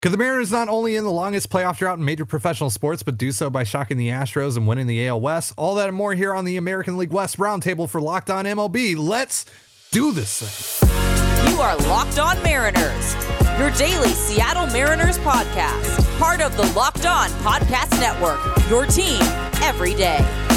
Could the Mariners not only in the longest playoff drought in major professional sports, but do so by shocking the Astros and winning the AL West? All that and more here on the American League West Roundtable for Locked On MLB. Let's do this thing. You are Locked On Mariners, your daily Seattle Mariners podcast, part of the Locked On Podcast Network, your team every day.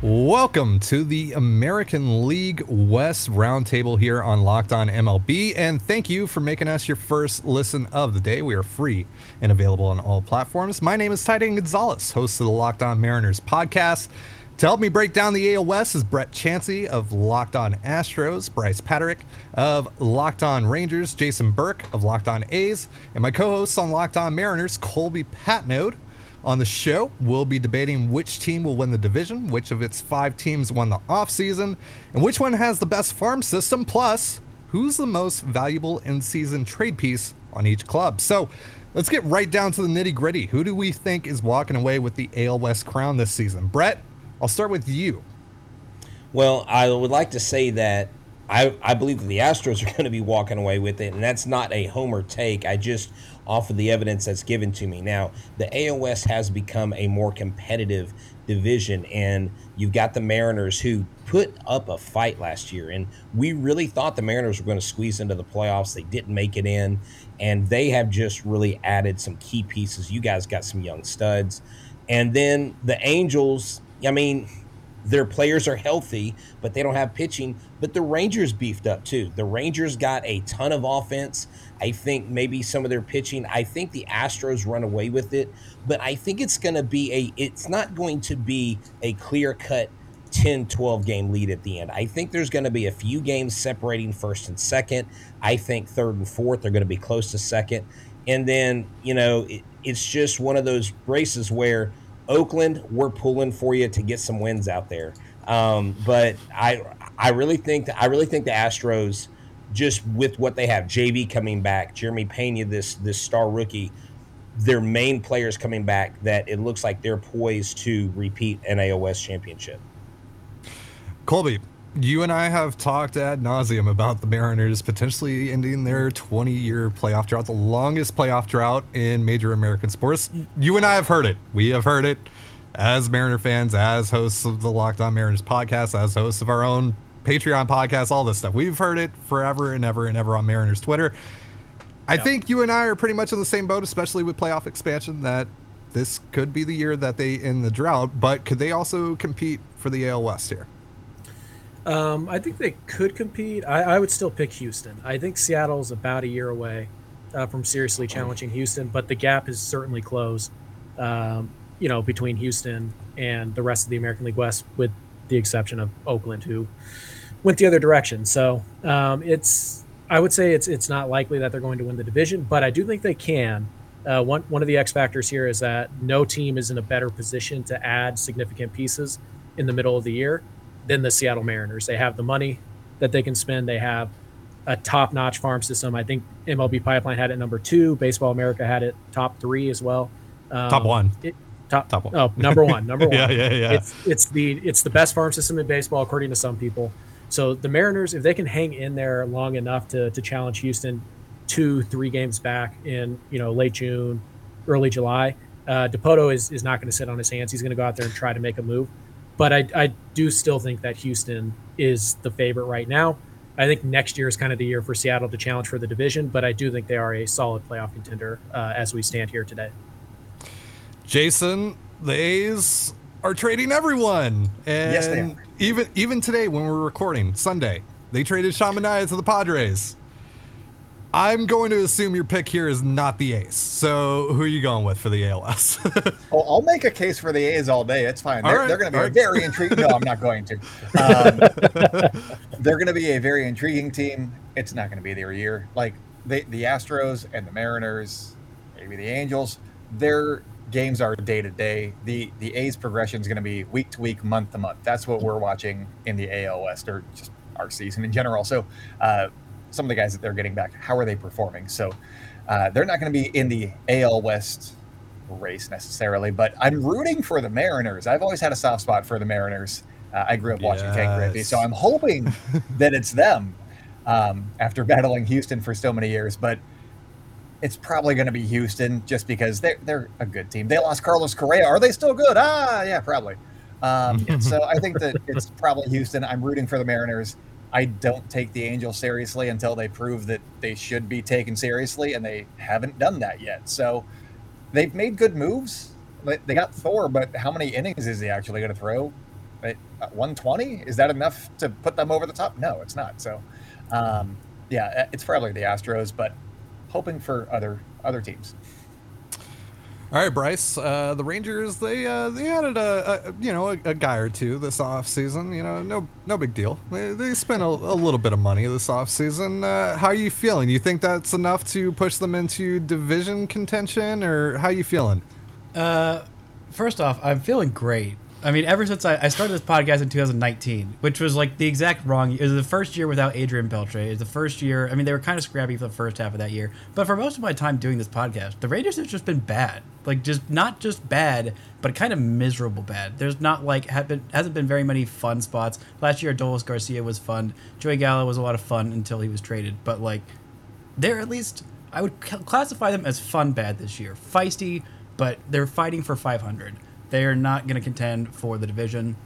Welcome to the American League West Roundtable here on Locked On MLB, and thank you for making us your first listen of the day. We are free and available on all platforms. My name is Titan Gonzalez, host of the Locked On Mariners podcast. To help me break down the AL West is Brett Chansey of Locked On Astros, Bryce Patrick of Locked On Rangers, Jason Burke of Locked On A's, and my co-hosts on Locked On Mariners, Colby Patnode. On the show, we'll be debating which team will win the division, which of its five teams won the offseason, and which one has the best farm system, plus who's the most valuable in season trade piece on each club. So let's get right down to the nitty gritty. Who do we think is walking away with the AL West crown this season? Brett, I'll start with you. Well, I would like to say that I, I believe that the Astros are going to be walking away with it, and that's not a homer take. I just off of the evidence that's given to me. Now, the AL West has become a more competitive division, and you've got the Mariners who put up a fight last year, and we really thought the Mariners were going to squeeze into the playoffs. They didn't make it in, and they have just really added some key pieces. You guys got some young studs, and then the Angels. I mean, their players are healthy, but they don't have pitching. But the Rangers beefed up too. The Rangers got a ton of offense. I think maybe some of their pitching. I think the Astros run away with it, but I think it's going to be a. It's not going to be a clear cut 10 12 game lead at the end. I think there's going to be a few games separating first and second. I think third and fourth are going to be close to second. And then, you know, it, it's just one of those races where Oakland, we're pulling for you to get some wins out there. Um, but I I really think that I really think the Astros just with what they have, JV coming back, Jeremy Pena, this this star rookie, their main players coming back, that it looks like they're poised to repeat an AL West championship. Colby, you and I have talked ad nauseum about the Mariners potentially ending their 20 year playoff drought, the longest playoff drought in major American sports. You and I have heard it. We have heard it as Mariner fans, as hosts of the Locked On Mariners podcast, as hosts of our own Patreon podcast, all this stuff. We've heard it forever and ever and ever on Mariners Twitter. I yep. think you and I are pretty much in the same boat, especially with playoff expansion, that this could be the year that they end the drought, but could they also compete for the AL West here? Um, I think they could compete. I, I, would still pick Houston. I think Seattle's about a year away uh, from seriously challenging Houston, but the gap is certainly closed. Um, you know, between Houston and the rest of the American League West, with the exception of Oakland, who went the other direction. So um, it's, I would say it's it's not likely that they're going to win the division, but I do think they can. Uh, one one of the X factors here is that no team is in a better position to add significant pieces in the middle of the year than the Seattle Mariners. They have the money that they can spend. They have a top notch farm system. I think MLB Pipeline had it number two. Baseball America had it top three as well. Um, top one. It, top, top one. Oh, number one. Number one. yeah, yeah, yeah. It's, it's the it's the best farm system in baseball according to some people. So the Mariners, if they can hang in there long enough to to challenge Houston two, three games back in you know late June, early July, uh, Dipoto is is not going to sit on his hands. He's going to go out there and try to make a move. But I, I do still think that Houston is the favorite right now. I think next year is kind of the year for Seattle to challenge for the division, but I do think they are a solid playoff contender uh, as we stand here today. Jason, the A's are trading everyone, and yes, they are. even even today when we're recording Sunday, they traded Sean Manaea to the Padres. I'm going to assume your pick here is not the ace. So who are you going with for the ALS? well, I'll make a case for the A's all day. It's fine. They're, right, they're going to be right. very intriguing. No, I'm not going to. Um, they're going to be a very intriguing team. It's not going to be their year. Like they, the Astros and the Mariners, maybe the Angels, their games are day to day. The the A's progression is going to be week to week, month to month. That's what we're watching in the AL West or just our season in general. So. Uh, some of the guys that they're getting back, how are they performing? So uh, they're not going to be in the AL West race necessarily, but I'm rooting for the Mariners. I've always had a soft spot for the Mariners. Uh, I grew up watching yes. Ken Griffey, so I'm hoping that it's them um, after battling Houston for so many years. But it's probably going to be Houston just because they're they're a good team. They lost Carlos Correa. Are they still good? Ah, yeah, probably. Um, so I think that it's probably Houston. I'm rooting for the Mariners. I don't take the Angels seriously until they prove that they should be taken seriously, and they haven't done that yet. So they've made good moves. They got Thor, but how many innings is he actually going to throw? 120 is that enough to put them over the top? No, it's not. So, um, yeah, it's probably the Astros, but hoping for other other teams. All right, Bryce. Uh, the Rangers they uh, they added a, a you know a, a, guy or two this off season. You know, no no big deal. They, they spent a, a little bit of money this off season. Uh, how are you feeling? You think that's enough to push them into division contention, or how are you feeling? Uh, first off, I'm feeling great. I mean, ever since I, I, started this podcast in 2019, which was like the exact wrong. It was the first year without Adrian Beltre. It was the first year. I mean, they were kind of scrappy for the first half of that year. But for most of my time doing this podcast, the Rangers have just been bad. Like, just not just bad, but kind of miserable bad. There's not like have been, hasn't been very many fun spots. Last year, Adolis Garcia was fun. Joey Gallo was a lot of fun until he was traded. But like, they're at least I would classify them as fun bad this year. Feisty, but they're fighting for 500. They are not going to contend for the division.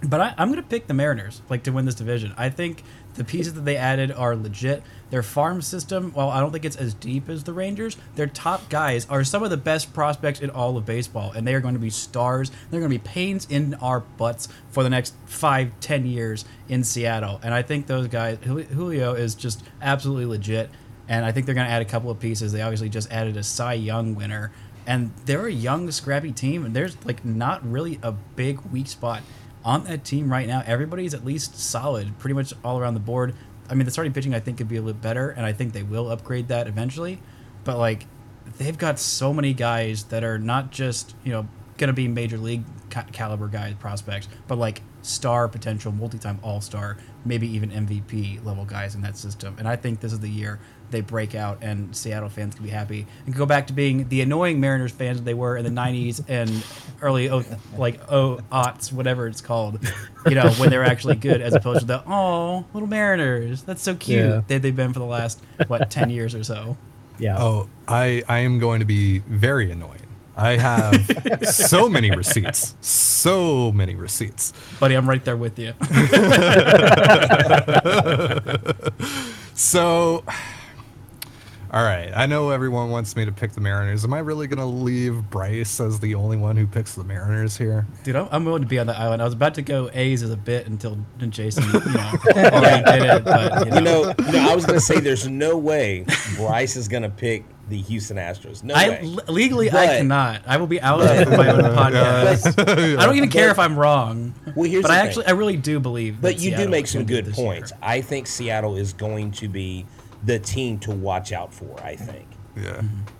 But I, am going to pick the Mariners, like to win this division. I think the pieces that they added are legit. Their farm system, while I don't think it's as deep as the Rangers, their top guys are some of the best prospects in all of baseball, and they are going to be stars. They're going to be pains in our butts for the next five, ten years in Seattle. And I think those guys, Julio is just absolutely legit. And I think they're going to add a couple of pieces. They obviously just added a Cy Young winner and they're a young, scrappy team, and there's like not really a big weak spot on that team right now. Everybody's at least solid, pretty much all around the board. I mean, the starting pitching I think could be a little better, and I think they will upgrade that eventually. But like, they've got so many guys that are not just you know going to be major league ca- caliber guys prospects, but like star potential, multi-time All Star, maybe even MVP level guys in that system. And I think this is the year they break out and Seattle fans can be happy and go back to being the annoying Mariners fans that they were in the 90s and early oh, like oh aughts whatever it's called you know when they're actually good as opposed to the oh little Mariners that's so cute yeah. they, they've been for the last what 10 years or so yeah oh I I am going to be very annoying I have so many receipts. So many receipts. Buddy, I'm right there with you. so all right. I know everyone wants me to pick the Mariners. Am I really going to leave Bryce as the only one who picks the Mariners here? Dude, I'm, I'm willing to be on the island. I was about to go A's as a bit until Jason, you know, did it. But, you know, you know I was going to say there's no way Bryce is going to pick the Houston Astros. No I, way. legally, but, I cannot. I will be out of my own podcast. I don't even care but, if I'm wrong. Well, here's but I actually, I really do believe. But you Seattle do make some good points. Year. I think Seattle is going to be the team to watch out for. I think. Yeah. Mm-hmm.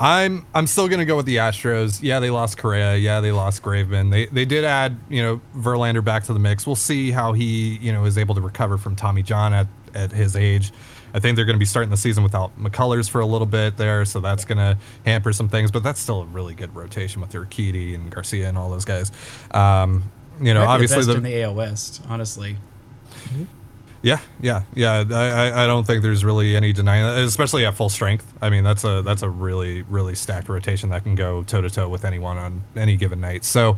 I'm I'm still gonna go with the Astros. Yeah, they lost Correa. Yeah, they lost Graveman. They they did add you know Verlander back to the mix. We'll see how he you know is able to recover from Tommy John at at his age. I think they're going to be starting the season without McCullers for a little bit there, so that's going to hamper some things. But that's still a really good rotation with Urquidy and Garcia and all those guys. Um, you know, obviously the, the in the AL West, honestly. Yeah, yeah, yeah. I, I don't think there's really any denying that, especially at full strength. I mean, that's a that's a really really stacked rotation that can go toe to toe with anyone on any given night. So,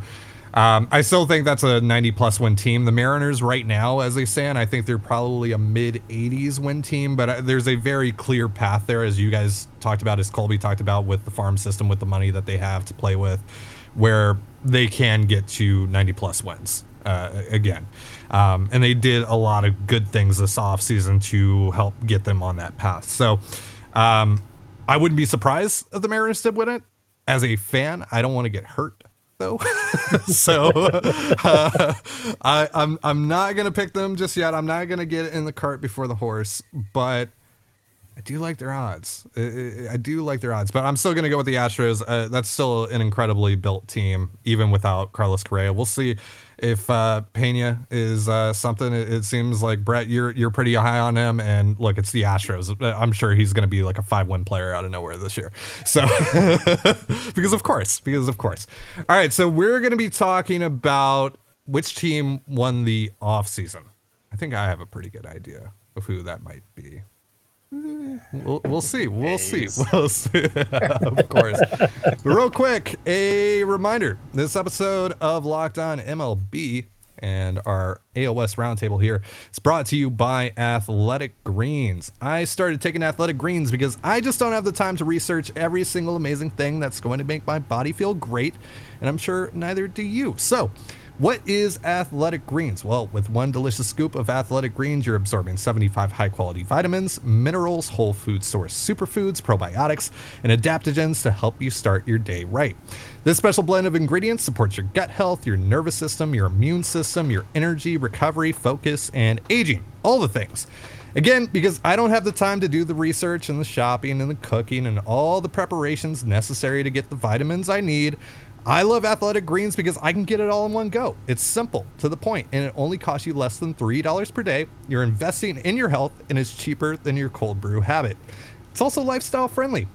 um, I still think that's a 90 plus win team. The Mariners right now, as they stand, I think they're probably a mid 80s win team, but uh, there's a very clear path there, as you guys talked about, as Colby talked about with the farm system, with the money that they have to play with, where they can get to 90 plus wins uh, again. Um, and they did a lot of good things this offseason to help get them on that path. So um, I wouldn't be surprised if the Mariners did win it. As a fan, I don't want to get hurt though. so uh, I, I'm I'm not gonna pick them just yet. I'm not gonna get in the cart before the horse, but I do like their odds. I, do like their odds, but I'm still going to go with the Astros. Uh, that's still an incredibly built team, even without Carlos Correa. We'll see if uh, Pena is uh, something. It, it, seems like Brett, you're you're pretty high on him, and look, it's the Astros. Uh, I'm sure he's going to be like a five win player out of nowhere this year. So, because of course, because of course. All right, so we're going to be talking about which team won the off season. I think I have a pretty good idea of who that might be. We'll, we'll see. We'll see. We'll see. of course. Real quick, a reminder this episode of Locked On MLB and our AL West roundtable here is brought to you by Athletic Greens. I started taking Athletic Greens because I just don't have the time to research every single amazing thing that's going to make my body feel great, and I'm sure neither do you. So, what is Athletic Greens? Well, with one delicious scoop of Athletic Greens, you're absorbing 75 high quality vitamins, minerals, whole food source superfoods, probiotics, and adaptogens to help you start your day right. This special blend of ingredients supports your gut health, your nervous system, your immune system, your energy, recovery, focus, and aging. All the things. Again, because I don't have the time to do the research and the shopping and the cooking and all the preparations necessary to get the vitamins I need, I love Athletic Greens because I can get it all in one go. It's simple, to the point, and it only costs you less than $3 per day. You're investing in your health, and it's cheaper than your cold brew habit. It's also lifestyle friendly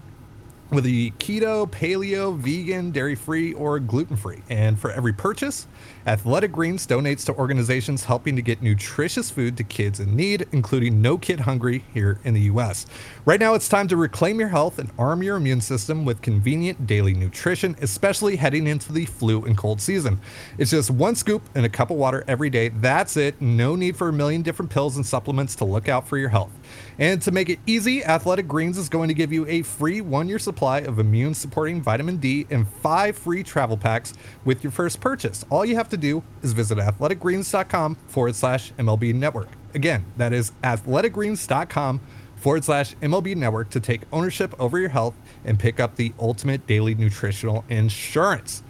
with a keto, paleo, vegan, dairy free, or gluten free. And for every purchase, Athletic Greens donates to organizations helping to get nutritious food to kids in need, including No Kid Hungry here in the US. Right now, it's time to reclaim your health and arm your immune system with convenient daily nutrition, especially heading into the flu and cold season. It's just one scoop in a cup of water every day. That's it. No need for a million different pills and supplements to look out for your health. And to make it easy, Athletic Greens is going to give you a free one year supply of immune supporting vitamin D and five free travel packs with your first purchase. All you have to do is visit athleticgreens.com forward slash MLB network. Again, that is athleticgreens.com forward slash MLB network to take ownership over your health and pick up the ultimate daily nutritional insurance.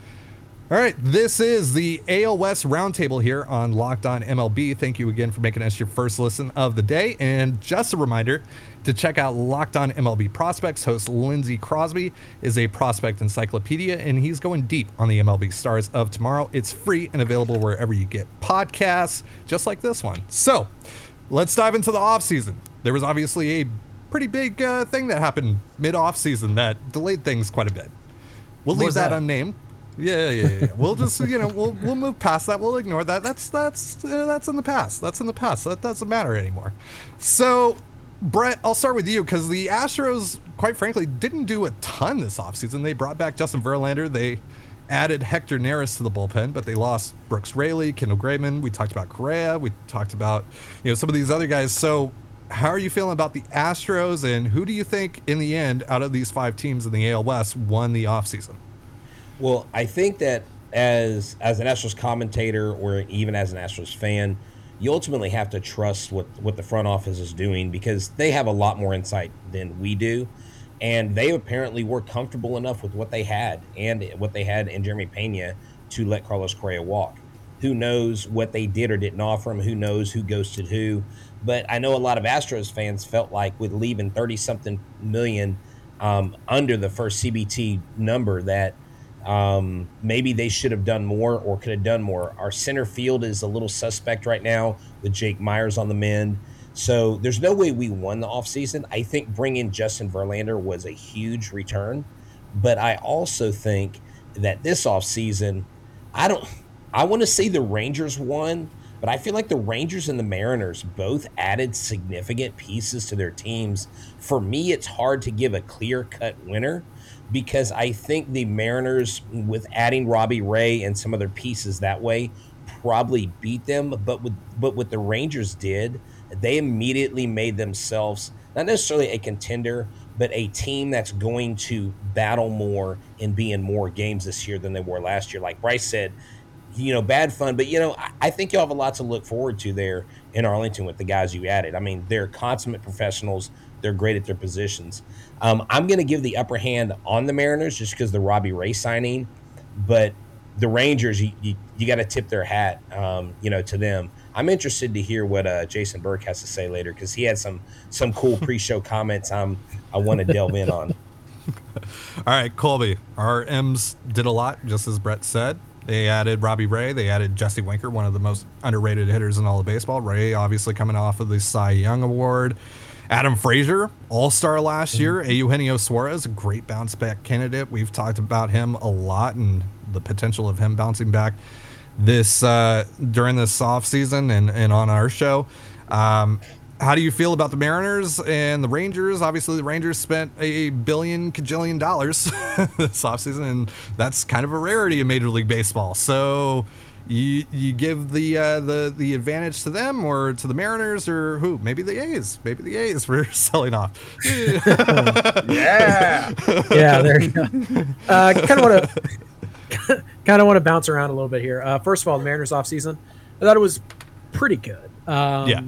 All right, this is the AL West Roundtable here on Locked On MLB. Thank you again for making us your first listen of the day. And just a reminder to check out Locked On MLB Prospects. Host Lindsey Crosby is a prospect encyclopedia, and he's going deep on the MLB stars of tomorrow. It's free and available wherever you get podcasts, just like this one. So let's dive into the offseason there was obviously a pretty big uh, thing that happened mid off season that delayed things quite a bit. We'll leave that, that, unnamed. Yeah, yeah, yeah. we'll just you know we'll we'll move past that. We'll ignore that. That's that's uh, that's in the past. That's in the past. That doesn't matter anymore. So, Brett, I'll start with you because the Astros, quite frankly, didn't do a ton this offseason. They brought back Justin Verlander. They added Hector Neris to the bullpen, but they lost Brooks Raley, Kendall Graveman. We talked about Correa. We talked about you know some of these other guys. So how are you feeling about the Astros, and who do you think, in the end, out of these five teams in the AL West, won the offseason? Well, I think that as as an Astros commentator or even as an Astros fan, you ultimately have to trust what what the front office is doing because they have a lot more insight than we do, and they apparently were comfortable enough with what they had and what they had in Jeremy Pena to let Carlos Correa walk. Who knows what they did or didn't offer him? Who knows who ghosted who? But I know a lot of Astros fans felt like with leaving 30 something million um, under the first CBT number that um, maybe they should have done more or could have done more. Our center field is a little suspect right now with Jake Meyers on the mend. So there's no way we won the offseason. I think bringing Justin Verlander was a huge return. But I also think that this offseason, I don't I want to say the Rangers won but I feel like the Rangers and the Mariners both added significant pieces to their teams. For me, it's hard to give a clear cut winner because I think the Mariners, with adding Robbie Ray and some other pieces that way, probably beat them. But with but what the Rangers did, they immediately made themselves not necessarily a contender, but a team that's going to battle more and be in more games this year than they were last year. Like Bryce said, you know, bad fun. But you know, I think you have a lot to look forward to there in Arlington with the guys you added. I mean, they're consummate professionals. They're great at their positions. Um, I'm going to give the upper hand on the Mariners just because the Robbie Ray signing, but the Rangers, you, you, you got to tip their hat, um, you know, to them. I'm interested to hear what uh, Jason Burke has to say later because he had some some cool pre-show comments. I'm I want to delve in on. All right, Colby. Our M's did a lot, just as Brett said. They added Robbie Ray. They added Jesse Winker, one of the most underrated hitters in all of baseball. Ray, obviously, coming off of the Cy Young Award. Adam Frazier, All Star last mm-hmm. year. Eugenio Suarez, a great bounce back candidate. We've talked about him a lot and the potential of him bouncing back this uh, during this off season and, and on our show. Um, how do you feel about the Mariners and the Rangers? Obviously, the Rangers spent a billion cajillion dollars this offseason, and that's kind of a rarity in Major League Baseball. So, you you give the uh, the the advantage to them or to the Mariners or who? Maybe the A's. Maybe the A's for selling off. yeah, yeah. There you go. Uh, kind of want to kind of want to bounce around a little bit here. Uh, first of all, the Mariners off season, I thought it was pretty good. Um, yeah.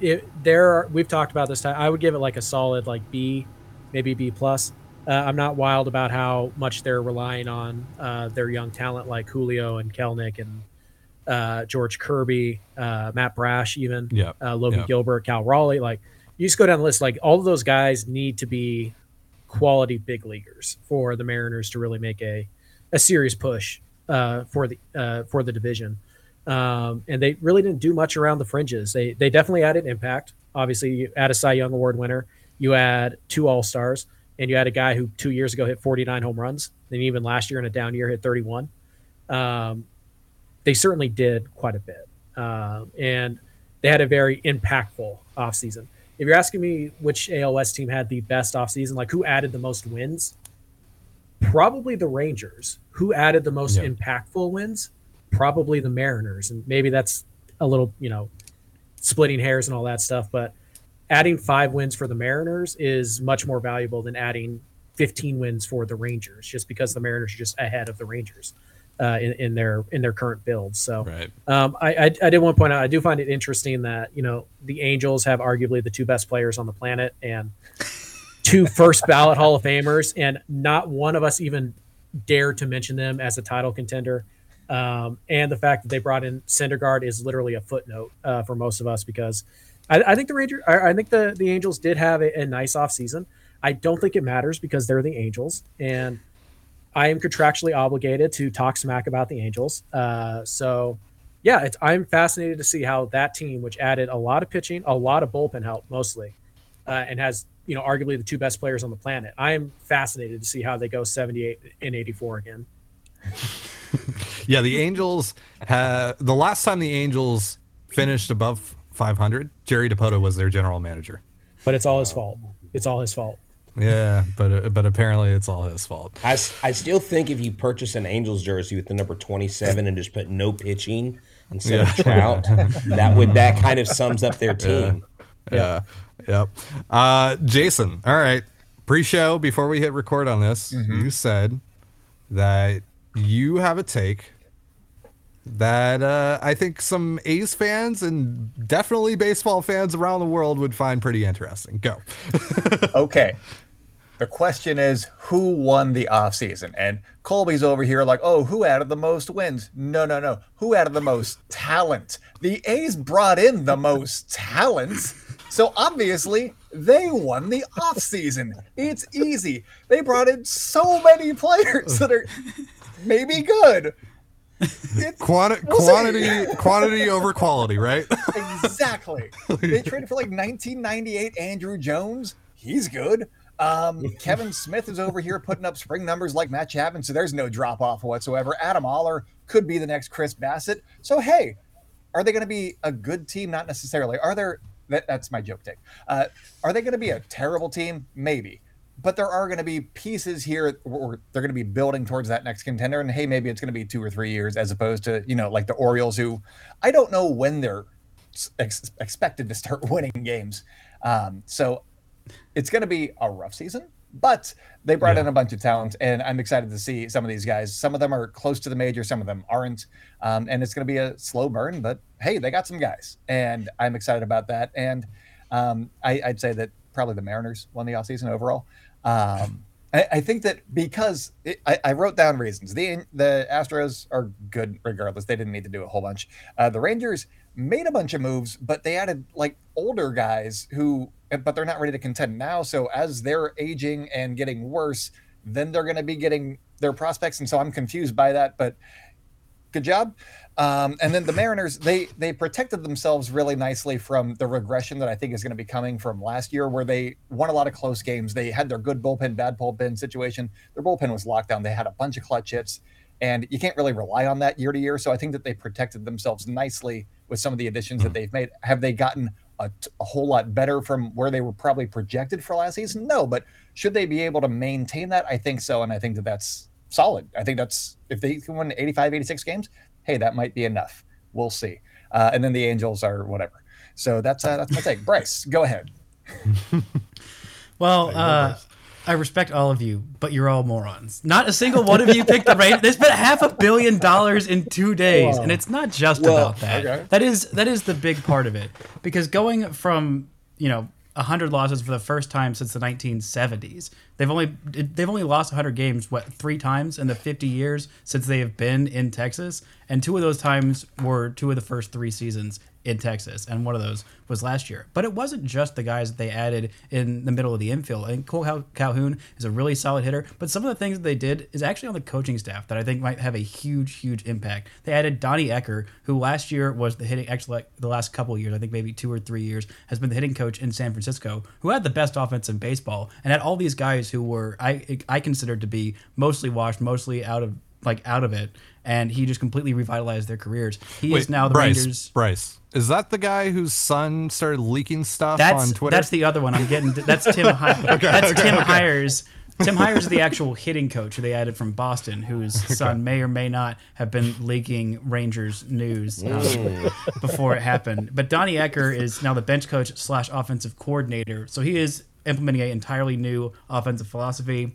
It, there, are, we've talked about this. Time, I would give it like a solid like B, maybe B plus. Uh, I'm not wild about how much they're relying on uh, their young talent like Julio and Kelenic and uh, George Kirby, uh, Matt Brash, even yeah. uh, Logan yeah. Gilbert, Cal Raleigh. Like you just go down the list. Like all of those guys need to be quality big leaguers for the Mariners to really make a a serious push uh, for the uh, for the division. Um, and they really didn't do much around the fringes. They they definitely added impact. Obviously, you add a Cy Young Award winner, you add two All Stars, and you had a guy who two years ago hit 49 home runs, and even last year in a down year hit 31. Um, they certainly did quite a bit. Uh, and they had a very impactful offseason. If you're asking me which ALS team had the best offseason, like who added the most wins, probably the Rangers. Who added the most yeah. impactful wins? Probably the Mariners. And maybe that's a little, you know, splitting hairs and all that stuff. But adding five wins for the Mariners is much more valuable than adding 15 wins for the Rangers, just because the Mariners are just ahead of the Rangers uh, in, in, their in their current build. So right. um, I, I, I did want to point out I do find it interesting that you know the Angels have arguably the two best players on the planet and two first ballot Hall of Famers, and not one of us even dared to mention them as a title contender. Um, and the fact that they brought in Syndergaard is literally a footnote uh, for most of us because I, I think the Ranger, I, I, think the the Angels did have a, a nice offseason. I don't think it matters because they're the Angels and I am contractually obligated to talk smack about the Angels. Uh, so, yeah, I'm fascinated to see how that team, which added a lot of pitching, a lot of bullpen help mostly, uh, and has you know arguably the two best players on the planet. I am fascinated to see how they go 78 and 84 again. yeah, the Angels. Have, the last time the Angels finished above 500, Jerry Dipoto was their general manager. But it's all his fault. It's all his fault. Yeah, but uh, but apparently it's all his fault. I, I still think if you purchase an Angels jersey with the number 27 and just put no pitching instead yeah. of Trout, that would that kind of sums up their team. Yeah. yeah. Yep. Uh, Jason, all right. Pre-show before we hit record on this, mm-hmm. you said that you have a take that uh, I think some A's fans and definitely baseball fans around the world would find pretty interesting. Go. okay. The question is who won the offseason? And Colby's over here like, oh, who added the most wins? No, no, no. Who added the most talent? The A's brought in the most talent. So obviously they won the offseason. It's easy. They brought in so many players that are maybe good. Quanti- quantity quantity over quality, right? exactly. They traded for like 1998 Andruw Jones. He's good. Um, Kevin Smith is over here putting up spring numbers like Matt Chapman, so there's no drop off whatsoever. Adam Oller could be the next Chris Bassitt. So hey, are they going to be a good team? Not necessarily. Are there? That, that's my joke take. Uh, are they going to be a terrible team? Maybe. But there are going to be pieces here where they're going to be building towards that next contender. And hey, maybe it's going to be two or three years as opposed to, you know, like the Orioles, who I don't know when they're ex- expected to start winning games. Um, so it's going to be a rough season, but they brought yeah. in a bunch of talent, and I'm excited to see some of these guys. Some of them are close to the major, some of them aren't, um, and it's going to be a slow burn. But hey, they got some guys, and I'm excited about that. And um, I, would say that probably the Mariners won the offseason overall. Um, I, I, think that because it, I, I, wrote down reasons. The the Astros are good regardless. They didn't need to do a whole bunch. Uh, the Rangers made a bunch of moves, but they added like older guys who but they're not ready to contend now. So as they're aging and getting worse, then they're going to be getting their prospects, and so I'm confused by that. But good job. Um, and then the Mariners, they they protected themselves really nicely from the regression that I think is going to be coming from last year, where they won a lot of close games. They had their good bullpen, bad bullpen situation. Their bullpen was locked down. They had a bunch of clutch hits, and you can't really rely on that year to year. So I think that they protected themselves nicely with some of the additions that they've made. Have they gotten a, a, whole lot better from where they were probably projected for last season? No, but should they be able to maintain that? I think so. And I think that that's solid. I think that's, if they can win 85, 86 games, hey, that might be enough. We'll see. Uh, and then the Angels are whatever. So that's, uh, that's my take. Bryce, go ahead. well, uh, I respect all of you, but you're all morons. Not a single one of you picked the right. They spent half a billion dollars in two days, Whoa. and it's not just about that. Okay. That is that is the big part of it, because going from you know 100 losses for the first time since the 1970s. They've only they've only lost 100 games what three times in the 50 years since they have been in Texas, and two of those times were two of the first three seasons in Texas, and one of those was last year. But it wasn't just the guys that they added in the middle of the infield. And Cole Calhoun is a really solid hitter, but some of the things that they did is actually on the coaching staff that I think might have a huge, huge impact. They added Donnie Ecker, who last year was the hitting, actually like the last couple years, I think maybe two or three years, has been the hitting coach in San Francisco, who had the best offense in baseball, and had all these guys who were I I considered to be mostly washed, mostly out of like out of it, and he just completely revitalized their careers. He Wait, is now the Bryce, Rangers. Bryce, is that the guy whose son started leaking stuff that's, on Twitter? That's the other one. I'm getting. That's Tim. okay, that's okay, Tim okay. Hyers. Tim Hyers is the actual hitting coach who they added from Boston, whose son may or may not have been leaking Rangers news um, before it happened. But Donnie Ecker is now the bench coach slash offensive coordinator. So he is implementing an entirely new offensive philosophy,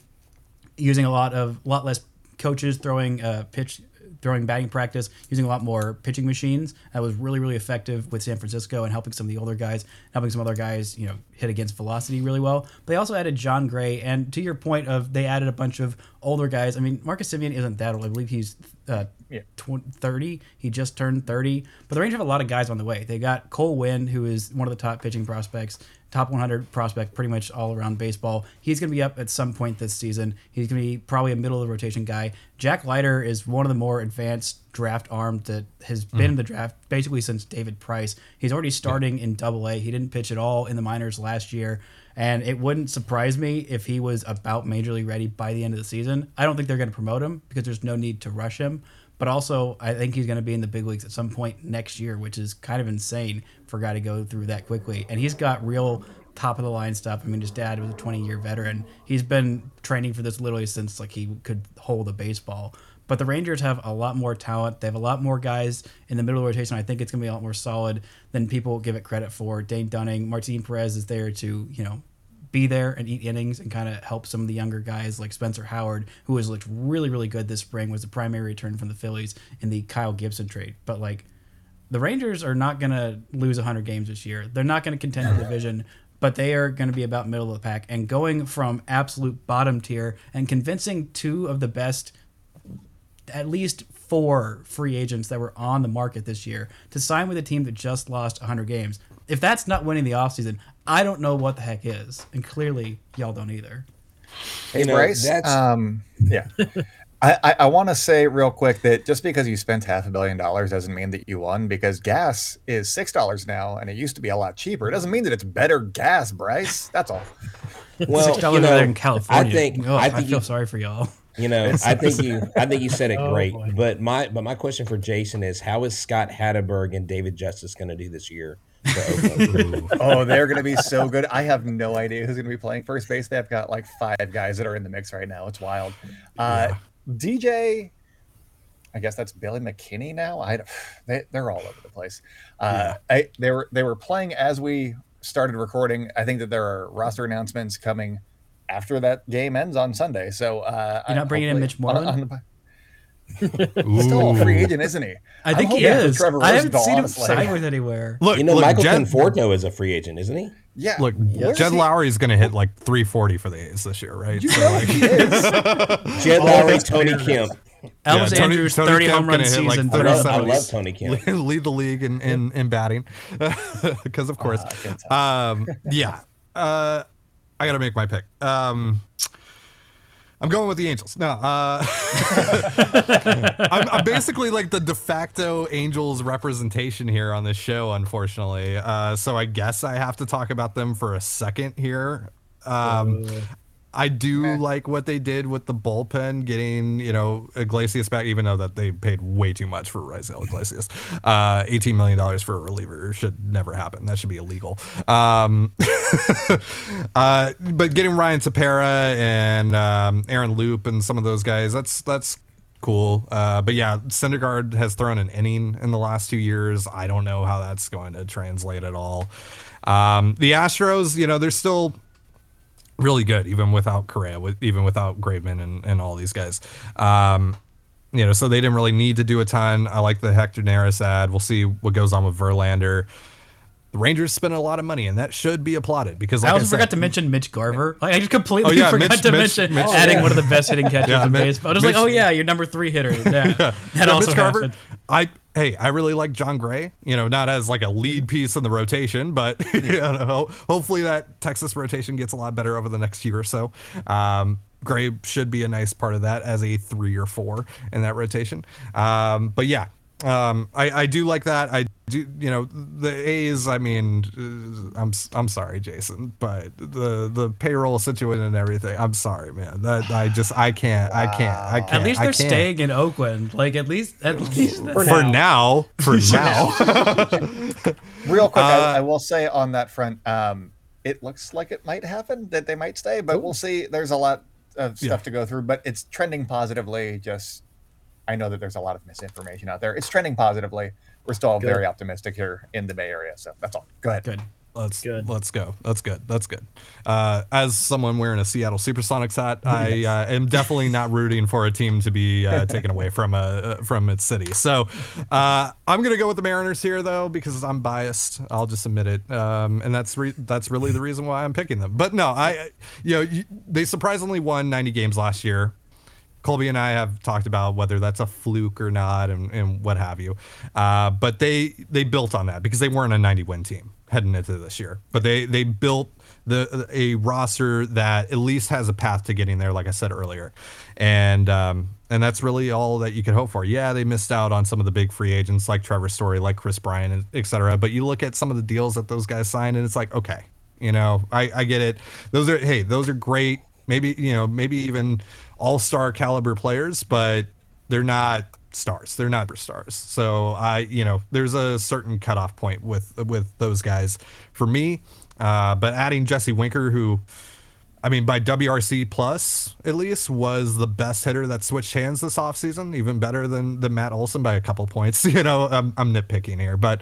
using a lot of lot less coaches throwing uh, pitch throwing batting practice, using a lot more pitching machines. That was really, really effective with San Francisco and helping some of the older guys, helping some other guys, you know, hit against velocity really well. But they also added Jon Gray, and to your point of they added a bunch of older guys. I mean, Marcus Semien isn't that old. I believe he's uh, yeah. 30. He just turned 30. But the Rangers have a lot of guys on the way. They got Cole Winn, who is one of the top pitching prospects top 100 prospect pretty much all around baseball. He's going to be up at some point this season. He's going to be probably a middle of the rotation guy. Jack Leiter is one of the more advanced draft arms that has been mm. in the draft basically since David Price. He's already starting yeah. in double A. He didn't pitch at all in the minors last year. And it wouldn't surprise me if he was about major league ready by the end of the season. I don't think they're going to promote him because there's no need to rush him. But also, I think he's going to be in the big leagues at some point next year, which is kind of insane for a guy to go through that quickly. And he's got real top of the line stuff. I mean, his dad was a 20 year veteran. He's been training for this literally since like he could hold a baseball. But the Rangers have a lot more talent. They have a lot more guys in the middle of the rotation. I think it's going to be a lot more solid than people give it credit for. Dane Dunning, Martin Perez is there to, you know, be there and eat innings and kind of help some of the younger guys like Spencer Howard, who has looked really, really good this spring, was the primary return from the Phillies in the Kyle Gibson trade. But like the Rangers are not going to lose 100 games this year. They're not going to contend the division, but they are going to be about middle of the pack and going from absolute bottom tier and convincing two of the best at least four free agents that were on the market this year to sign with a team that just lost 100 games. If that's not winning the offseason, I don't know what the heck is. And clearly, y'all don't either. Hey, you know, Bryce, um, yeah. I, I, I want to say real quick that just because you spent half a billion dollars doesn't mean that you won because gas is six dollars now and it used to be a lot cheaper. It doesn't mean that it's better gas, Bryce. That's all. Well, six dollars you know, in California. I think oh, I, think I feel you, sorry for y'all. You know, I think you I think you said it oh, great. Boy. But my but my question for Jason is how is Scott Hatteberg and David Justice going to do this year? oh, they're going to be so good. I have no idea who's going to be playing first base. They've got like five guys that are in the mix right now. It's wild. Uh, yeah. DJ, I guess that's Billy McKinney now. I they they're all over the place. Uh, yeah. I, they were they were playing as we started recording. I think that there are roster announcements coming after that game ends on Sunday. So uh, you're not bringing in Mitch Moreland. On, on Still a free agent, isn't he? I think he is. I haven't seen him sign with anywhere. Look, you know, look, Michael Jed, Conforto is a free agent, isn't he? Yeah. Look, Jed Lowrie is going to hit like 340 for the A's this year, right? You so know like, he is. Jed Lowrie, Tony Kemp. Elvis yeah, Tony, Tony 30 Kemp home run season. Like I, love, I love Tony Kemp. Lead the league in, in, in batting. Because, of course. Uh, um, yeah. Uh, I got to make my pick. Um, I'm going with the Angels. No, uh, I'm, I'm, basically like the de facto Angels representation here on this show, unfortunately. Uh, so I guess I have to talk about them for a second here. Um, I do like what they did with the bullpen, getting you know Iglesias back, even though that they paid way too much for Raisel Iglesias. Uh, Eighteen million dollars for a reliever should never happen. That should be illegal. Um, uh, but getting Ryan Tepera and um, Aaron Loup and some of those guys, that's that's cool. Uh, but yeah, Syndergaard has thrown an inning in the last two years. I don't know how that's going to translate at all. Um, the Astros, you know, they're still really good, even without Correa, with, even without Graveman and, and all these guys. Um, you know, so they didn't really need to do a ton. I like the Hector Neris ad. We'll see what goes on with Verlander the Rangers spent a lot of money, and that should be applauded because like I also I said, forgot to mention Mitch Garver. Like, I just completely oh, yeah, forgot Mitch, to Mitch, mention Mitch, adding yeah. one of the best hitting catchers yeah, in baseball. I was like, oh yeah, your number three hitter. Yeah, yeah. that also Mitch Garver, happened. I hey, I really like Jon Gray. You know, not as like a lead piece in the rotation, but you know, hopefully that Texas rotation gets a lot better over the next year or so. Um, Gray should be a nice part of that as a three or four in that rotation. Um, but yeah, um, I, I do like that. I do, you know, the A's. I mean, uh, I'm I'm sorry, Jason, but the the payroll situation and everything. I'm sorry, man. That I just I can't I can't I can't. At least they're staying in Oakland. Like at least at least for, for now. For now. Real quick, uh, I, I, will say on that front, um, it looks like it might happen that they might stay, but we'll see. There's a lot of stuff yeah. to go through, but it's trending positively. Just I know that there's a lot of misinformation out there. It's trending positively. We're still good. very optimistic here in the Bay Area. So that's all. Go ahead. Good. Let's good. let's go. That's good. That's good. Uh, as someone wearing a Seattle SuperSonics hat, I uh, am definitely not rooting for a team to be uh, taken away from a uh, from its city. So uh, I'm gonna go with the Mariners here, though, because I'm biased. I'll just admit it, um, and that's re- that's really the reason why I'm picking them. But no, I you know you, they surprisingly won 90 games last year. Colby and I have talked about whether that's a fluke or not, and, and what have you. Uh, but they they built on that because they weren't a 90 win team heading into this year. But they they built the a roster that at least has a path to getting there, like I said earlier, and um, and that's really all that you could hope for. Yeah, they missed out on some of the big free agents like Trevor Story, like Kris Bryant, et cetera. But you look at some of the deals that those guys signed, and it's like, okay, you know, I, I get it. Those are hey, those are great. Maybe you know, maybe even all-star caliber players, but they're not stars. They're not stars. So I, you know, there's a certain cutoff point with with those guys for me. Uh, but adding Jesse Winker, who, I mean, by WRC plus at least was the best hitter that switched hands this offseason, even better than than Matt Olson by a couple points. You know, I'm, I'm nitpicking here, but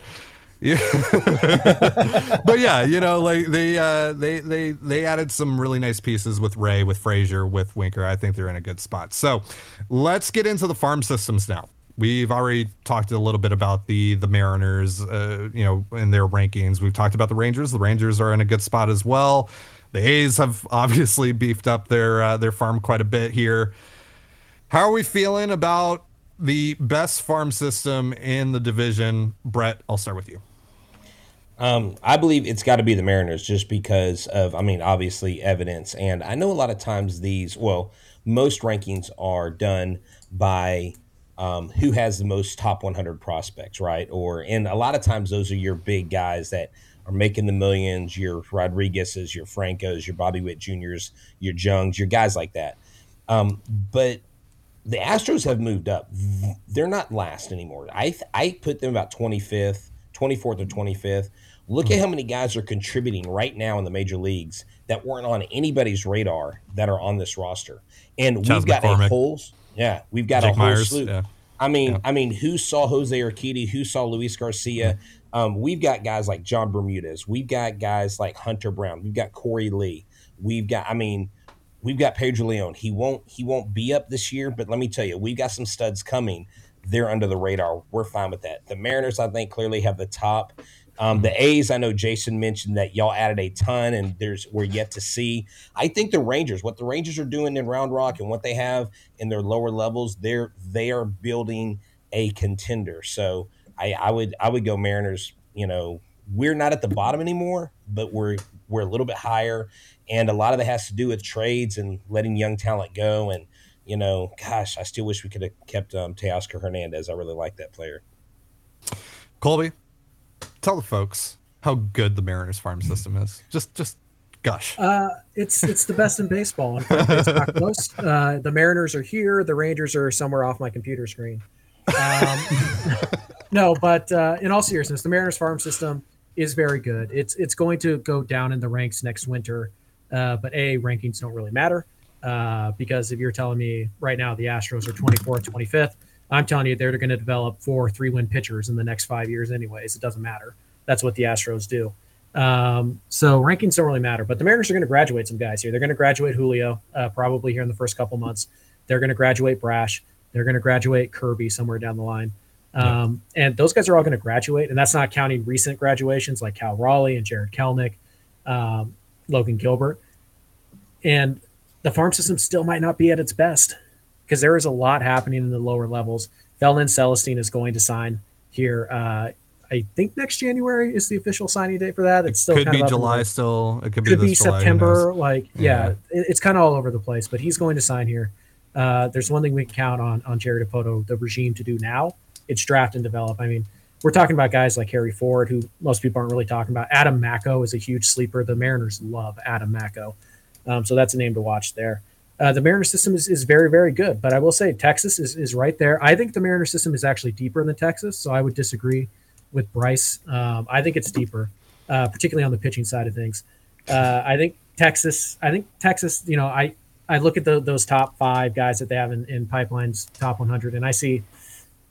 yeah. but yeah, you know, like they uh they they they added some really nice pieces with Ray, with Frazier, with Winker. I think they're in a good spot. So let's get into the farm systems now. We've already talked a little bit about the the Mariners, uh, you know, in their rankings. We've talked about the Rangers. The Rangers are in a good spot as well. The A's have obviously beefed up their uh, their farm quite a bit here. How are we feeling about the best farm system in the division? Brett, I'll start with you. Um, I believe it's got to be the Mariners just because of, I mean, obviously evidence. And I know a lot of times these, well, most rankings are done by um, who has the most top 100 prospects, right? Or, and a lot of times those are your big guys that are making the millions, your Rodriguez's, your Francos, your Bobby Witt Juniors, your Jungs, your guys like that. Um, but the Astros have moved up. They're not last anymore. I, I put them about 25th, 24th or 25th. Look at how many guys are contributing right now in the major leagues that weren't on anybody's radar that are on this roster. And Charles we've got McCormick. a whole yeah, we've got Jake a whole Myers, slew. Yeah. I mean, yeah. I mean, who saw Jose Urquidy? Who saw Luis Garcia? Um, we've got guys like John Bermudez. We've got guys like Hunter Brown. We've got Korey Lee. We've got, I mean, we've got Pedro Leon. He won't he won't be up this year, but let me tell you, we've got some studs coming. They're under the radar. We're fine with that. The Mariners, I think, clearly have the top. Um, the A's, I know Jason mentioned that y'all added a ton, and there's we're yet to see. I think the Rangers, what the Rangers are doing in Round Rock and what they have in their lower levels, they're they are building a contender. So I, I would I would go Mariners. You know, we're not at the bottom anymore, but we're we're a little bit higher, and a lot of it has to do with trades and letting young talent go. And you know, gosh, I still wish we could have kept um, Teoscar Hernandez. I really like that player. Colby, tell the folks how good the Mariners farm system is. Just just Gosh, uh, it's it's the best in baseball. It's not close. Uh, the Mariners are here. The Rangers are somewhere off my computer screen. Um, no, but uh, in all seriousness, the Mariners farm system is very good. It's it's going to go down in the ranks next winter, uh, but a rankings don't really matter uh, because if you're telling me right now the Astros are 24th, 25th, I'm telling you they're going to develop four three win pitchers in the next five years anyways. It doesn't matter. That's what the Astros do. Um, so rankings don't really matter. But the Mariners are going to graduate some guys here. They're going to graduate Julio uh, probably here in the first couple months. They're going to graduate Brash. They're going to graduate Kirby somewhere down the line. Um, yeah. And those guys are all going to graduate. And that's not counting recent graduations like Cal Raleigh and Jared Kelenic, um, Logan Gilbert. And the farm system still might not be at its best because there is a lot happening in the lower levels. Felnin Celesten is going to sign here. Uh, I think next January is the official signing date for that. It's still could be July. Still, it could, could be, be September. Like, yeah, yeah. It, it's kind of all over the place. But he's going to sign here. Uh, there's one thing we can count on on Jerry Dipoto, the regime, to do now. It's draft and develop. I mean, we're talking about guys like Harry Ford, who most people aren't really talking about. Adam Macko is a huge sleeper. The Mariners love Adam Macko, um, so that's a name to watch there. Uh, the Mariner system is, is very, very good. But I will say Texas is, is right there. I think the Mariner system is actually deeper than Texas, so I would disagree with Bryce. Um, I think it's deeper, uh, particularly on the pitching side of things. Uh, I think Texas. I think Texas. You know, I I look at the, those top five guys that they have in, in pipelines top 100, and I see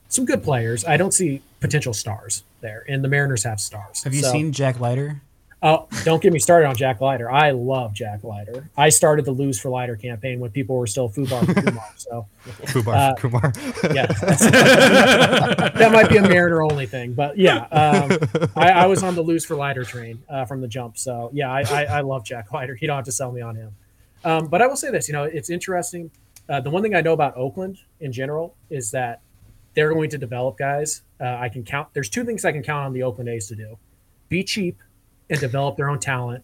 some good players. I don't see potential stars there, and the Mariners have stars. Have you so, seen Jack Leiter? Oh, don't get me started on Jack Leiter. I love Jack Leiter. I started the Lose for Leiter campaign when people were still Fubar for Kumar. So Fubar uh, for Kumar. yeah, that might be a Mariner only thing, but yeah, um, I, I, was on the Lose for Leiter train uh, from the jump. So yeah, I, I, I, love Jack Leiter. You don't have to sell me on him. Um, but I will say this, you know, it's interesting. Uh, the one thing I know about Oakland in general is that they're going to develop guys. Uh, I can count. There's two things I can count on the Oakland A's to do: be cheap and develop their own talent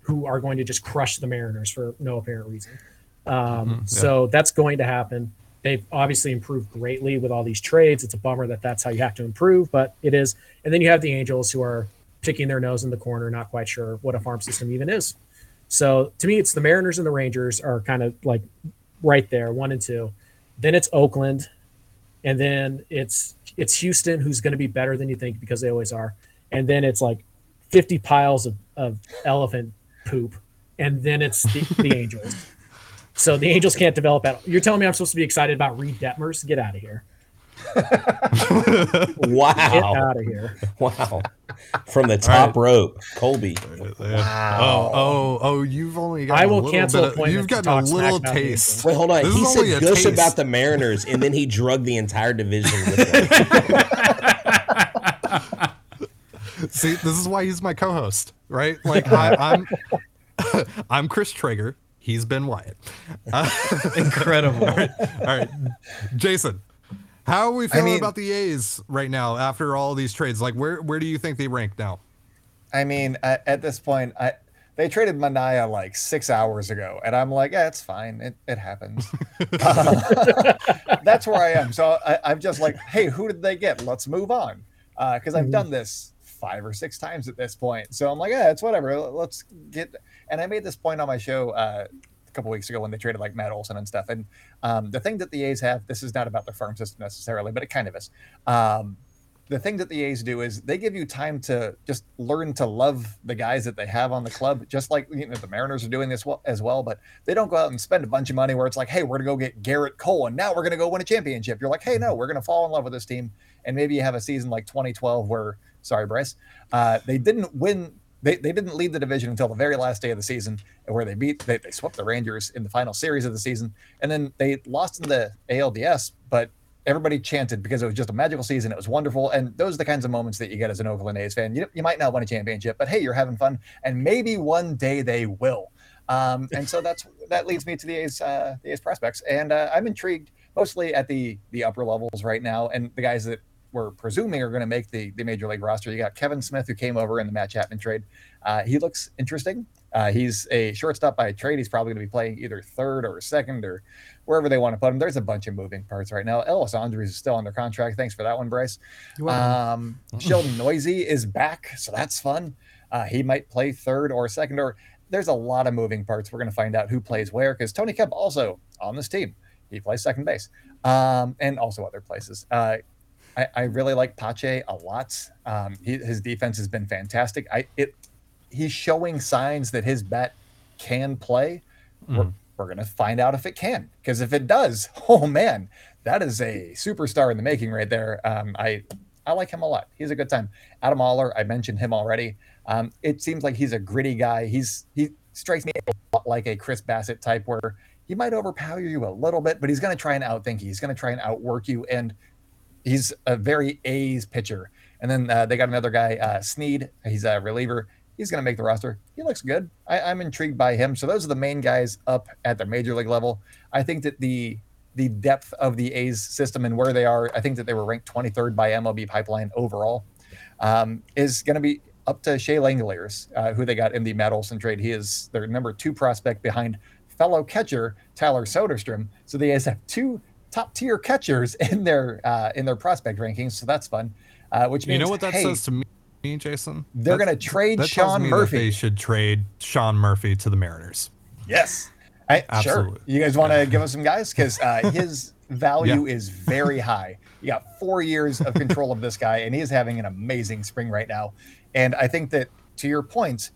who are going to just crush the Mariners for no apparent reason. Um, mm-hmm, yeah. So that's going to happen. They've obviously improved greatly with all these trades. It's a bummer that that's how you have to improve, but it is. And then you have the Angels who are picking their nose in the corner, not quite sure what a farm system even is. So to me, it's the Mariners and the Rangers are kind of like right there, one and two. Then it's Oakland, and then it's it's Houston, who's going to be better than you think because they always are. And then it's like 50 piles of, of elephant poop, and then it's the, the Angels. So the Angels can't develop at all. You're telling me I'm supposed to be excited about Reid Detmers? Get out of here. Wow. Get out of here. Wow. From the top right. rope, Colby. Wow. Oh, oh, oh, you've only got I will cancel bit of, You've got a little taste. Wait, hold on. This he said gush about the Mariners and then he drugged the entire division with him. See, this is why he's my co-host, right? Like I, am I'm, I'm Chris Traeger. He's Ben Wyatt. Uh, Incredible. all, right, all right, Jason. How are we feeling I mean, about the A's right now after all these trades? Like, where where do you think they rank now? I mean, at, at this point, I they traded Manaea like six hours ago, and I'm like, yeah, it's fine. It, it happens. uh, that's where I am. So I, am just like, hey, who did they get? Let's move on. Because uh, I've mm-hmm. done this five or six times at this point. So I'm like, yeah, it's whatever. Let's get. And I made this point on my show uh, a couple weeks ago when they traded like Matt Olson and stuff. And um, the thing that the A's have, this is not about their farm system necessarily, but it kind of is. Um, the thing that the A's do is they give you time to just learn to love the guys that they have on the club, just like you know the Mariners are doing this well, as well. But they don't go out and spend a bunch of money where it's like, hey, we're gonna go get Gerrit Cole, and now we're gonna go win a championship. You're like, hey, no, we're gonna fall in love with this team, and maybe you have a season like 2012 where Sorry, Bryce. Uh, they didn't win. They, they didn't lead the division until the very last day of the season, where they beat they, they swept the Rangers in the final series of the season, and then they lost in the ALDS. But everybody chanted because it was just a magical season. It was wonderful, and those are the kinds of moments that you get as an Oakland A's fan. You, you might not win a championship, but hey, you're having fun, and maybe one day they will. Um, and so that's that leads me to the A's uh, the A's prospects, and uh, I'm intrigued mostly at the the upper levels right now, and the guys that we're presuming are going to make the, the major league roster. You got Kevin Smith, who came over in the Matt Chapman trade. Uh, he looks interesting. Uh, he's a shortstop by trade. He's probably going to be playing either third or second or wherever they want to put him. There's a bunch of moving parts right now. Elvis Andrus is still under contract. Thanks for that one, Bryce. Um, Sheldon Neuse is back, so that's fun. Uh, he might play third or second, or there's a lot of moving parts. We're going to find out who plays where because Tony Kemp also on this team. He plays second base um, and also other places. Uh, I, I, really like Pache a lot. Um, he, his defense has been fantastic. I it he's showing signs that his bat can play. Mm. We're, we're going to find out if it can because if it does, oh man, that is a superstar in the making right there. Um, I I like him a lot. He's a good time. Adam Oller, I mentioned him already. Um, it seems like he's a gritty guy. He's he strikes me a lot like a Chris Bassitt type, where he might overpower you a little bit, but he's going to try and outthink you. He's going to try and outwork you, and he's a very A's pitcher. And then uh, they got another guy, uh, Snead. He's a reliever. He's going to make the roster. He looks good. I, I'm intrigued by him. So those are the main guys up at the major league level. I think that the the depth of the A's system and where they are, I think that they were ranked 23rd by MLB Pipeline overall, um, is going to be up to Shea Langeliers, uh, who they got in the Matt Olson trade. He is their number two prospect behind fellow catcher Tyler Soderstrom. So the A's have two top tier catchers in their uh, in their prospect rankings. So that's fun. Uh, which means you know what that hey, says to me. Jason, they're going to trade Sean Murphy. they should trade Sean Murphy to the Mariners. Yes, I, Absolutely. Sure. You guys want to give us some guys? Because uh, his value yeah. is very high. You got four years of control of this guy, and he is having an amazing spring right now. And I think that to your point,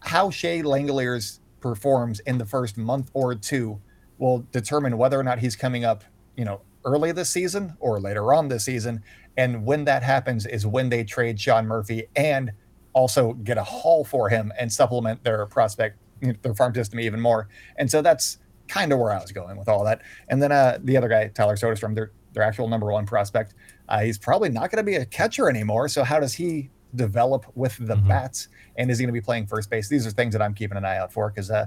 how Shea Langeliers performs in the first month or two will determine whether or not he's coming up, you know, early this season or later on this season. And when that happens is when they trade Sean Murphy and also get a haul for him and supplement their prospect their farm system even more. And so that's kind of where I was going with all that. And then uh, the other guy, Tyler Soderstrom, their their actual number one prospect, uh, he's probably not going to be a catcher anymore. So how does he develop with the mm-hmm. bats? And is he going to be playing first base? These are things that I'm keeping an eye out for because uh,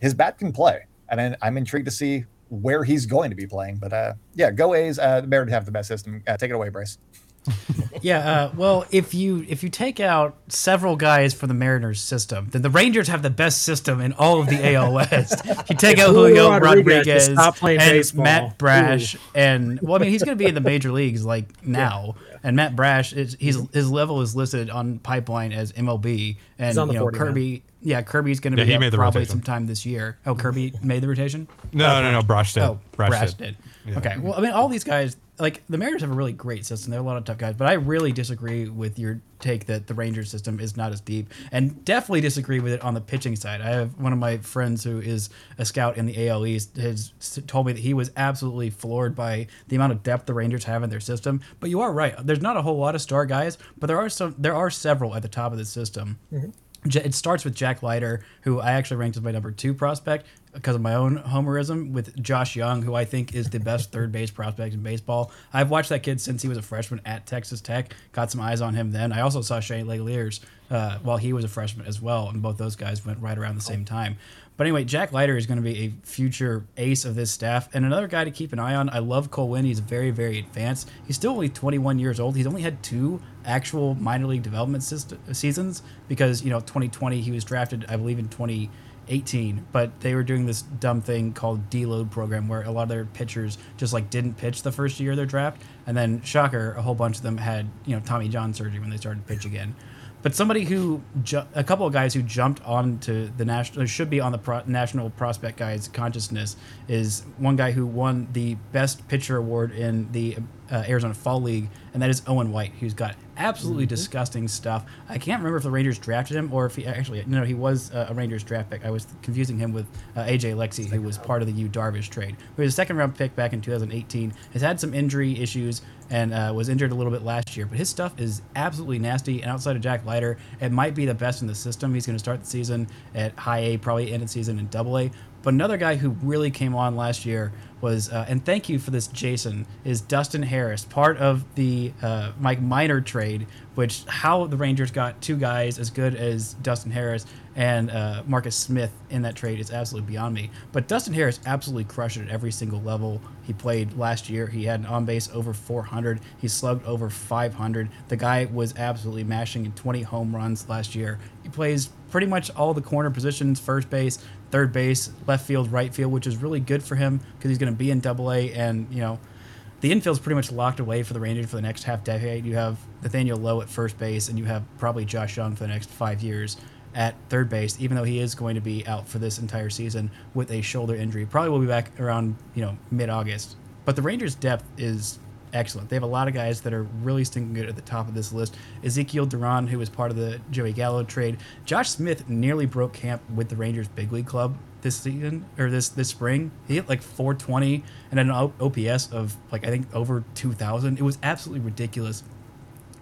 his bat can play, and I'm intrigued to see where he's going to be playing. But uh, yeah, go A's. Uh, the Bears have the best system. Uh, take it away, Bryce. yeah, uh, well, if you if you take out several guys from the Mariners system, then the Rangers have the best system in all of the AL West. you take out Julio Rodriguez, Rodriguez and baseball. Matt Brash, Ooh. and well, I mean, he's going to be in the major leagues like now. Yeah. And Matt Brash, is, he's his level is listed on Pipeline as MLB, and you know Kirby. Yeah, Kirby's going to yeah, be probably sometime this year. Oh, Kirby made the rotation. No, no, no. Brash did. Oh, Brash, Brash did. did. Yeah. Okay. Well, I mean, all these guys, like the Mariners have a really great system. They're a lot of tough guys, but I really disagree with your take that the Rangers system is not as deep, and definitely disagree with it on the pitching side. I have one of my friends who is a scout in the AL East has told me that he was absolutely floored by the amount of depth the Rangers have in their system. But you are right; there's not a whole lot of star guys, but there are some. There are several at the top of the system. Mm-hmm. It starts with Jack Leiter, who I actually ranked as my number two prospect because of my own homerism with Josh Jung, who I think is the best third base prospect in baseball. I've watched that kid since he was a freshman at Texas Tech. Got some eyes on him then. I also saw Shea Langeliers uh, while he was a freshman as well, and both those guys went right around the same time. But anyway, Jack Leiter is going to be a future ace of this staff. And another guy to keep an eye on, I love Cole Winn. He's very, very advanced. He's still only 21 years old. He's only had two actual minor league development system, seasons because, you know, 2020, he was drafted, I believe, in 2018. But they were doing this dumb thing called deload program where a lot of their pitchers just like didn't pitch the first year of their draft. And then, shocker, a whole bunch of them had, you know, Tommy John surgery when they started to pitch again. But somebody who, ju- a couple of guys who jumped onto the national, should be on the pro- national prospect guys' consciousness is one guy who won the best pitcher award in the uh, Arizona Fall League, and that is Owen White, who's got absolutely mm-hmm. disgusting stuff. I can't remember if the Rangers drafted him or if he actually no, he was uh, a Rangers draft pick. I was confusing him with uh, AJ Alexy, who was part of the Yu Darvish trade. He was a second round pick back in 2018. Has had some injury issues and uh, was injured a little bit last year. But his stuff is absolutely nasty. And outside of Jack Leiter, it might be the best in the system. He's going to start the season at high A, probably end the season in double A. But another guy who really came on last year was, uh, and thank you for this, Jason, is Dustin Harris, part of the uh, Mike Minor trade, which how the Rangers got two guys as good as Dustin Harris and uh, Marcus Smith in that trade is absolutely beyond me. But Dustin Harris absolutely crushed it at every single level he played last year. He had an on base over 400. He slugged over 500. The guy was absolutely mashing in 20 home runs last year. He plays pretty much all the corner positions, first base, third base, left field, right field, which is really good for him because he's going to be in Double A, and you know the infield's pretty much locked away for the Rangers for the next half decade. You have Nathaniel Lowe at first base, and you have probably Josh Jung for the next five years at third base, even though he is going to be out for this entire season with a shoulder injury. Probably will be back around you know mid August. But the Rangers' depth is excellent. They have a lot of guys that are really stinking good at the top of this list. Ezekiel Duran, who was part of the Joey Gallo trade. Josh Smith nearly broke camp with the Rangers big league club this season or this this spring. He hit like 420 and an OPS of like I think over 2,000. It was absolutely ridiculous.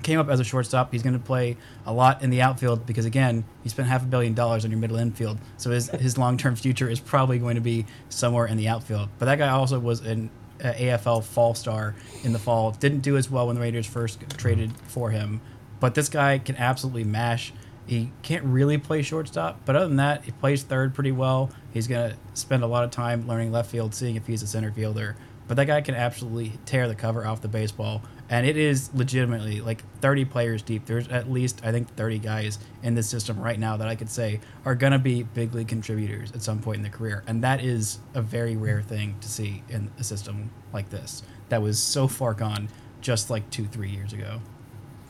Came up as a shortstop. He's going to play a lot in the outfield because again, he spent half a billion dollars on your middle infield. So his his long term future is probably going to be somewhere in the outfield. But that guy also was an uh, AFL Fall Star in the fall. Didn't do as well when the Raiders first traded for him, but this guy can absolutely mash. He can't really play shortstop, but other than that, he plays third pretty well. He's gonna spend a lot of time learning left field, seeing if he's a center fielder. But that guy can absolutely tear the cover off the baseball and it is legitimately like 30 players deep. There's at least I think 30 guys in this system right now that I could say are going to be big league contributors at some point in their career, and that is a very rare thing to see in a system like this that was so far gone just like two three years ago.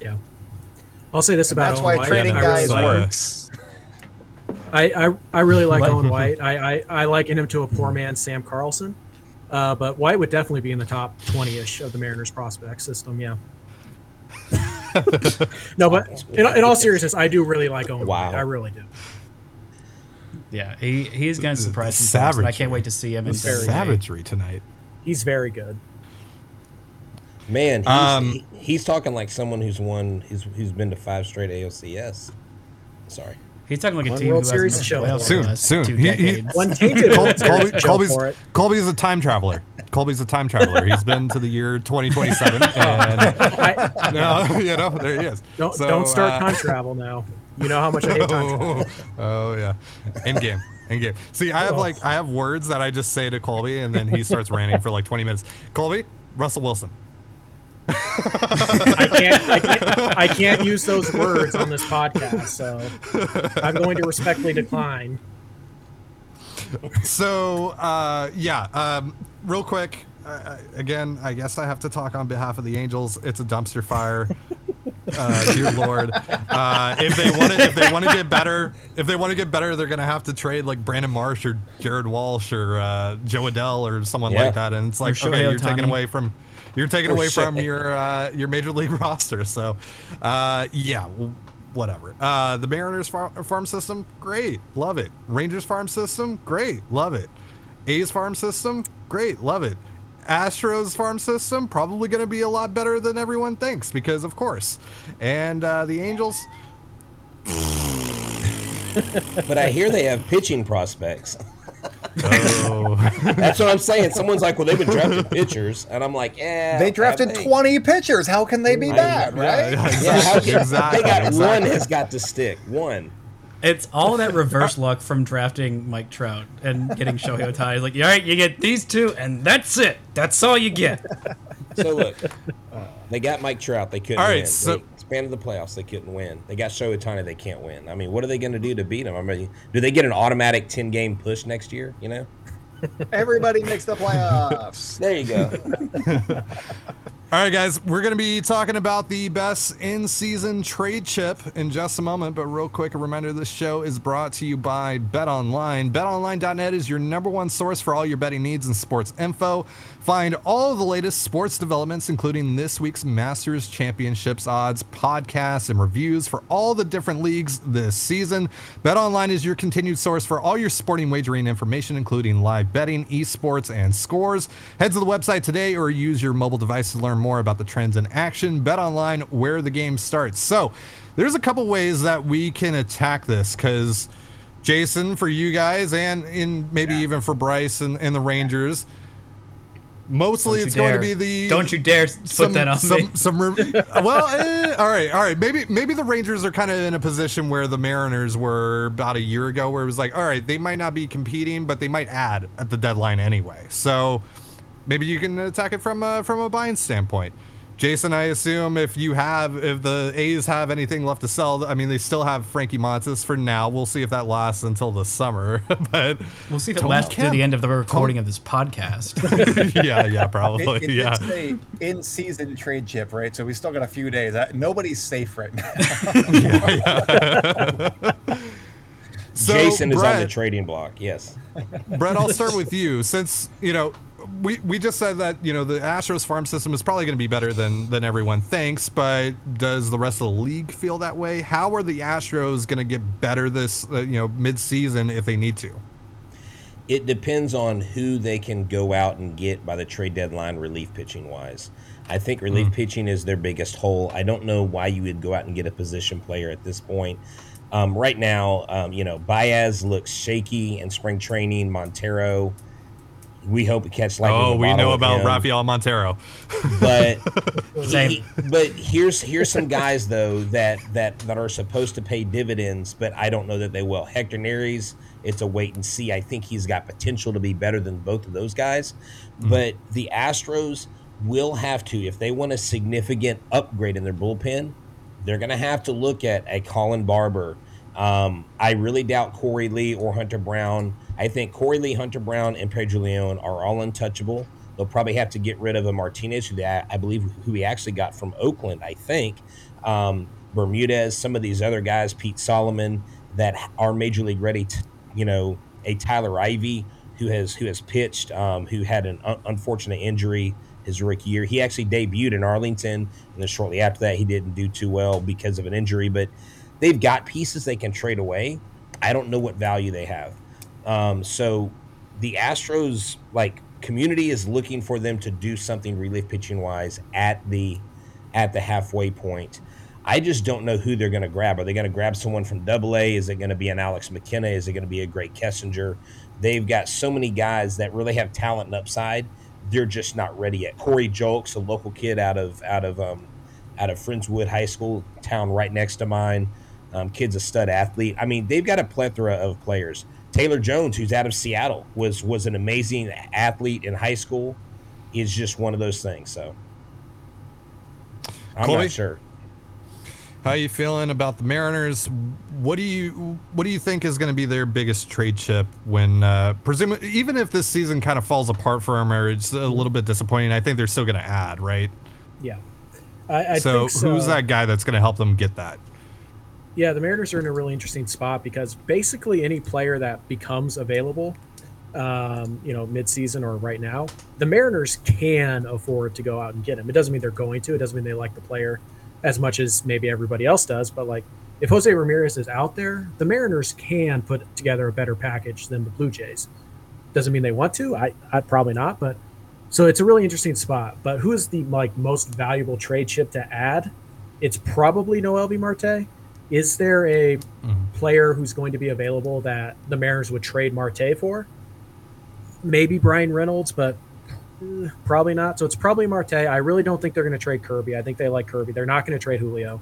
Yeah, I'll say this about that's Owen why White. trading guys really uh, works. I, I, I really like Owen White. I, I, I liken him to a poor man Sam Carlson. Uh, but White would definitely be in the top 20 ish of the Mariners prospect system. Yeah. no, but in, in, all seriousness, I do really like Owen wow. White. I really do. Yeah, he, he's going to surprise some I can't wait to see him in savagery tonight. He's very good. Man, he's, um, he, he's talking like someone who's won, who's, who's been to five straight ALCS. Sorry. He's talking like a team World who Series has show soon. Soon. He, he, One tainted Colby, Colby's, Colby's a time traveler. Colby's a time traveler. He's been to the year 2027, and I, no, you know there he is. Don't so, don't start uh, time travel now. You know how much I hate time travel. Oh yeah, in game. In game. See, I have like I have words that I just say to Colby, and then he starts ranting for like 20 minutes. Colby, Russell Wilson. I can't, I can't, I can't use those words on this podcast, so I'm going to respectfully decline. So, uh, yeah, um, real quick. Uh, again, I guess I have to talk on behalf of the Angels. It's a dumpster fire. Uh, dear Lord, uh, if they want to, if they want to get better, if they want to get better, they're gonna have to trade like Brandon Marsh or Jared Walsh or uh, Jo Adell or someone yeah. like that. And it's like, okay, you're taking away from you're taking away from your uh, your major league roster. So, uh, yeah, whatever. Uh, the Mariners farm, farm system, great, love it. Rangers farm system, great, love it. A's farm system, great, love it. Astros farm system probably going to be a lot better than everyone thinks because of course. And uh, the Angels. but I hear they have pitching prospects. Oh. That's what I'm saying. Someone's like, well, they've been drafting pitchers. And I'm like, yeah. They drafted 20 pitchers. How can they be I, bad, right? Yeah, yeah exactly. They got exactly. one has got to stick. One. It's all that reverse luck from drafting Mike Trout and getting Shohei Ohtani. Like, all right, you get these two, and that's it. That's all you get. So look, they got Mike Trout. They couldn't. All right, win. so they expanded the playoffs. They couldn't win. They got Shohei Ohtani. They can't win. I mean, what are they going to do to beat them? I mean, do they get an automatic ten game push next year? You know. Everybody makes the playoffs. there you go. All right, guys, we're going to be talking about the best in season trade chip in just a moment. But, real quick, a reminder this show is brought to you by Bet Online. BetOnline.net is your number one source for all your betting needs and sports info. Find all of the latest sports developments, including this week's Masters Championships odds, podcasts, and reviews for all the different leagues this season. BetOnline is your continued source for all your sporting wagering information, including live betting, esports, and scores. Head to the website today or use your mobile device to learn more about the trends in action. BetOnline, where the game starts. So, there's a couple ways that we can attack this because. Jason, for you guys, and in maybe yeah. even for Bryce and, and the Rangers, mostly it's dare. going to be the. Don't you dare put some, that on some, me. Some, well, eh, all right, all right. Maybe maybe the Rangers are kind of in a position where the Mariners were about a year ago, where it was like, all right, they might not be competing, but they might add at the deadline anyway. So maybe you can attack it from a, from a buying standpoint. Jason, I assume if you have, if the A's have anything left to sell, I mean, they still have Frankie Montas for now. We'll see if that lasts until the summer, but we'll see if it lasts to the end of the recording of this podcast. yeah, yeah, probably. It, it, yeah, it's a in-season trade chip, right? So we still got a few days. Uh, nobody's safe right now. yeah, yeah. So, Jason is Brett, on the trading block. Yes. Brett, I'll start with you since you know we we just said that you know the Astros farm system is probably going to be better than than everyone thinks, but does the rest of the league feel that way? How are the Astros going to get better this uh, you know mid season if they need to? It depends on who they can go out and get by the trade deadline, relief pitching wise. I think relief mm. pitching is their biggest hole. I don't know why you would go out and get a position player at this point. Um, right now, um, you know, Baez looks shaky in spring training. Montero, we hope it catch like. Oh, we know about him. Rafael Montero, but he, but here's here's some guys though that that that are supposed to pay dividends, but I don't know that they will. Hector Neris, it's a wait and see. I think he's got potential to be better than both of those guys, mm-hmm. but the Astros will have to if they want a significant upgrade in their bullpen they're going to have to look at a Colin Barber. Um, I really doubt Korey Lee or Hunter Brown. I think Korey Lee, Hunter Brown, and Pedro Leon are all untouchable. They'll probably have to get rid of a Martinez, who they, I believe who we actually got from Oakland. I think um, Bermudez, some of these other guys, Pete Solomon, that are major league ready. You know, a Tyler Ivey who has who has pitched, um, who had an un- unfortunate injury his rookie year. He actually debuted in Arlington, and then shortly after that, he didn't do too well because of an injury. But they've got pieces they can trade away. I don't know what value they have. Um, so the Astros, like community, is looking for them to do something relief pitching wise at the at the halfway point. I just don't know who they're going to grab. Are they going to grab someone from Double A? Is it going to be an Alex McKenna? Is it going to be a Grae Kessinger? They've got so many guys that really have talent and upside they're just not ready yet. Corey Julks, a local kid out of out of um, out of Friendswood High School, town right next to mine. Um, kid's a stud athlete. I mean, they've got a plethora of players. Taylor Jones, who's out of Seattle, was was an amazing athlete in high school. Is just one of those things. So I'm Colby? not sure. How you feeling about the Mariners? What do you what do you think is going to be their biggest trade chip when uh presumably even if this season kind of falls apart for them or it's a little bit disappointing, I think they're still going to add, right? Yeah. I, I so, so who's that guy that's going to help them get that? Yeah, the Mariners are in a really interesting spot because basically any player that becomes available, um, you know, midseason or right now, the Mariners can afford to go out and get him. It doesn't mean they're going to. It doesn't mean they like the player as much as maybe everybody else does. But like if Jose Ramirez is out there, the Mariners can put together a better package than the Blue Jays. Doesn't mean they want to. I, I probably not. But so it's a really interesting spot. But who is the like most valuable trade chip to add? It's probably Noelvi Marte. Is there a mm-hmm. player who's going to be available that the Mariners would trade Marte for? Maybe Bryan Reynolds, but probably not. So it's probably Marte. I really don't think they're going to trade Kirby. I think they like Kirby. They're not going to trade Julio.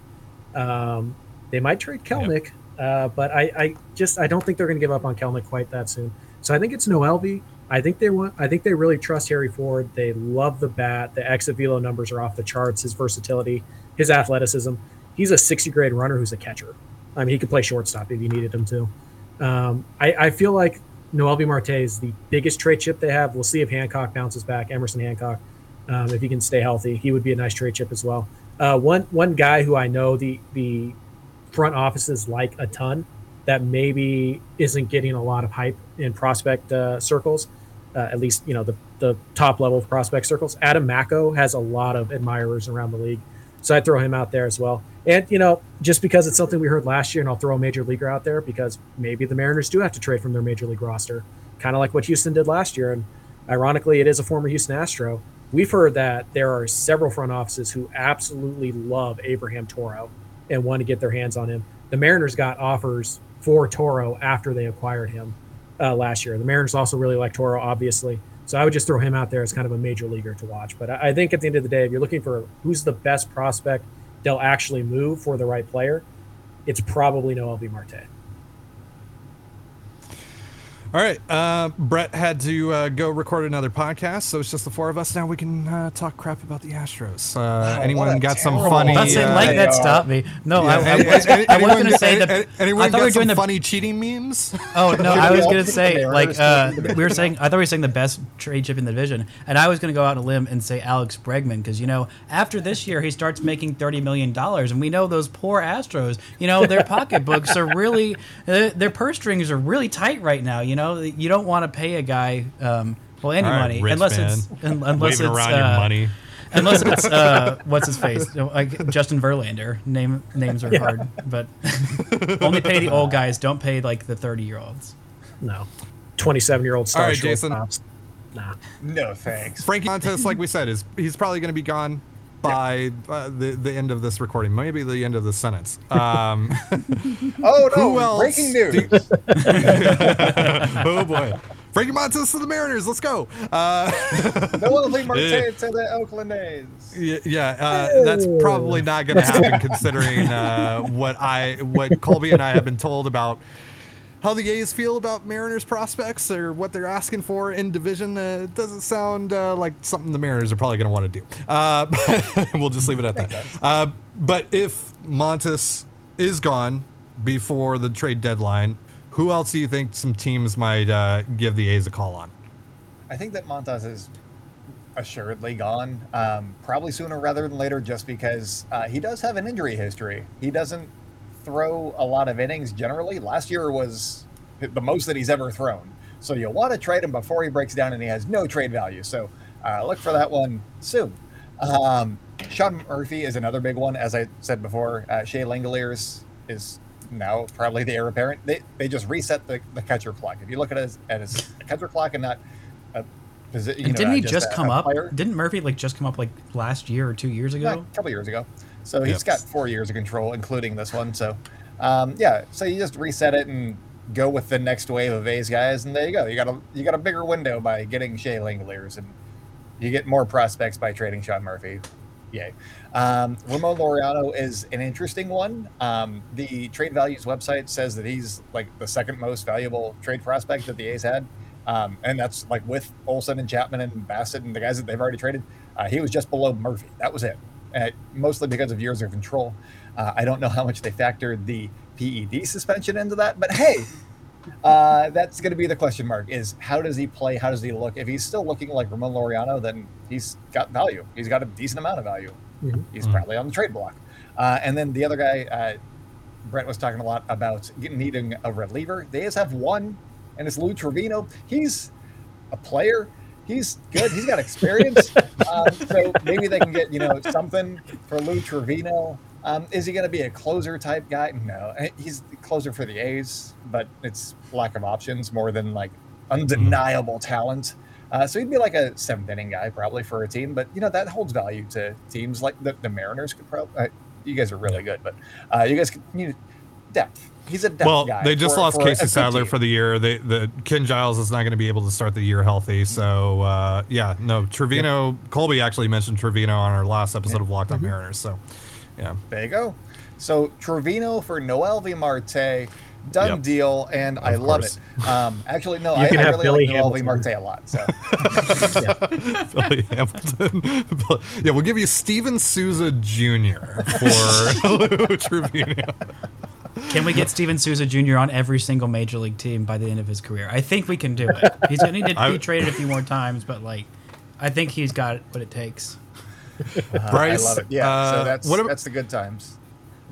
Um, they might trade Kelenic, yep. uh, but I, I, just I don't think they're going to give up on Kelenic quite that soon. So I think it's Noelvi. I think they want. I think they really trust Harry Ford. They love the bat. The exit velo numbers are off the charts. His versatility, his athleticism. He's a 60 grade runner who's a catcher. I mean, he could play shortstop if you needed him to. Um, I, I feel like Noelvi Marte is the biggest trade chip they have. We'll see if Hancock bounces back. Emerson Hancock, um, if he can stay healthy, he would be a nice trade chip as well. Uh, one one guy who I know the the front offices like a ton that maybe isn't getting a lot of hype in prospect uh, circles, uh, at least you know the the top level of prospect circles. Adam Macko has a lot of admirers around the league, so I'd throw him out there as well. And you know, just because it's something we heard last year, and I'll throw a major leaguer out there because maybe the Mariners do have to trade from their major league roster, kind of like what Houston did last year. And ironically, it is a former Houston Astro. We've heard that there are several front offices who absolutely love Abraham Toro and want to get their hands on him. The Mariners got offers for Toro after they acquired him uh, last year. The Mariners also really like Toro, obviously. So I would just throw him out there as kind of a major leaguer to watch. But I think at the end of the day, if you're looking for who's the best prospect they'll actually move for the right player, it's probably Noelvi Marte. All right. Uh, Brett had to uh, go record another podcast, so it's just the four of us now. We can uh, talk crap about the Astros. Uh, Oh, anyone got some terrible- funny? That's it, uh, like that stopped me. No, yeah, I, I was, any- I was gonna say any- that. Anyone I thought we got were some doing the. funny cheating memes? Oh no, I was gonna say like uh, we were saying. I thought we were saying the best trade chip in the division, and I was gonna go out on a limb and say Alex Bregman because you know after this year he starts making thirty million dollars, and we know those poor Astros. You know their pocketbooks are really their, their purse strings are really tight right now. You know you don't want to pay a guy. Um, well, any All right, money unless man. it's un- unless Waving it's around uh, your money. unless it's uh, what's his face, like Justin Verlander. Name names are Yeah. hard, but only pay the old guys. Don't pay like the thirty year olds. No, twenty-seven-year-old star All right, Jason. shortstops. Nah. No thanks. Frankie Montas, like we said, is he's probably going to be gone by uh, the the end of this recording, maybe the end of the sentence. Um, Oh no! else Breaking do- news. oh boy, Frankie Montas to the Mariners. Let's go. Uh, Noel Marte to the Oakland A's. Yeah, yeah uh, that's probably not going to happen considering uh, what I, what Colby and I have been told about how the A's feel about Mariners prospects or what they're asking for in division. Uh, doesn't sound uh, like something the Mariners are probably going to want to do. Uh, we'll just leave it at that. Uh, but if Montas is gone before the trade deadline, who else do you think some teams might uh, give the A's a call on? I think that Montas is assuredly gone, um, probably sooner rather than later, just because uh, he does have an injury history. He doesn't throw a lot of innings generally. Last year was the most that he's ever thrown. So you'll want to trade him before he breaks down and he has no trade value. So uh, look for that one soon. Um, Sean Murphy is another big one. As I said before, uh, Shea Langeliers is now probably the heir apparent. They, they just reset the, the catcher clock. If you look at as, at his catcher clock and not a position, you And know, didn't he just a- come a up? Didn't Murphy like just come up like last year or two years ago? Yeah, ago? a couple years ago. So he's Yep. got four years of control, including this one. So, um, yeah. So you just reset it and go with the next wave of A's guys, and there you go. You got a you got a bigger window by getting Shea Langeliers, and you get more prospects by trading Sean Murphy. Yay. Um, Ramon Laureano is an interesting one. Um, the Trade Values website says that he's like the second most valuable trade prospect that the A's had. Um, and that's like with Olson and Chapman and Bassitt and the guys that they've already traded. Uh, he was just below Murphy. That was it. Uh, mostly because of years of control. Uh, I don't know how much they factored the PED suspension into that, but hey, uh, that's going to be the question mark is how does he play? How does he look? If he's still looking like Ramon Laureano, then he's got value. He's got a decent amount of value. Mhm. He's Mhm. probably on the trade block. Uh, and then the other guy, uh, Brett was talking a lot about getting, needing a reliever. They just have one, and it's Lou Trevino. He's a player. He's good. He's got experience. um, so maybe they can get you know something for Lou Trevino. Um, is he going to be a closer type guy? No, he's closer for the A's, but it's lack of options more than like undeniable talent. Uh, so he'd be like a seventh inning guy probably for a team, but you know that holds value to teams like the, the Mariners could probably. Uh, you guys are really good, but uh, you guys could need depth. He's a depth well, guy. they just for- lost for Casey Sadler for the year. They, the Ken Giles is not going to be able to start the year healthy. So uh, yeah, no Trevino. Colby actually mentioned Trevino on our last episode of Locked On Mariners. So yeah, There you go. So Trevino for Noelvi Marte, done Yep. deal, and I Of love course. it. Um, actually, no, You I, can I have really Billy like Noelvi Hamilton. Marte a lot. So Billy Hamilton. Yeah, we'll give you Steven Souza Jr. for Lou Trevino. Can we get Steven Souza Jr. on every single major league team by the end of his career? I think we can do it. He's gonna need to I- be traded a few more times, but like, I think he's got what it takes. uh, Bryce, I love it. Yeah, uh, so that's what ab- that's the good times.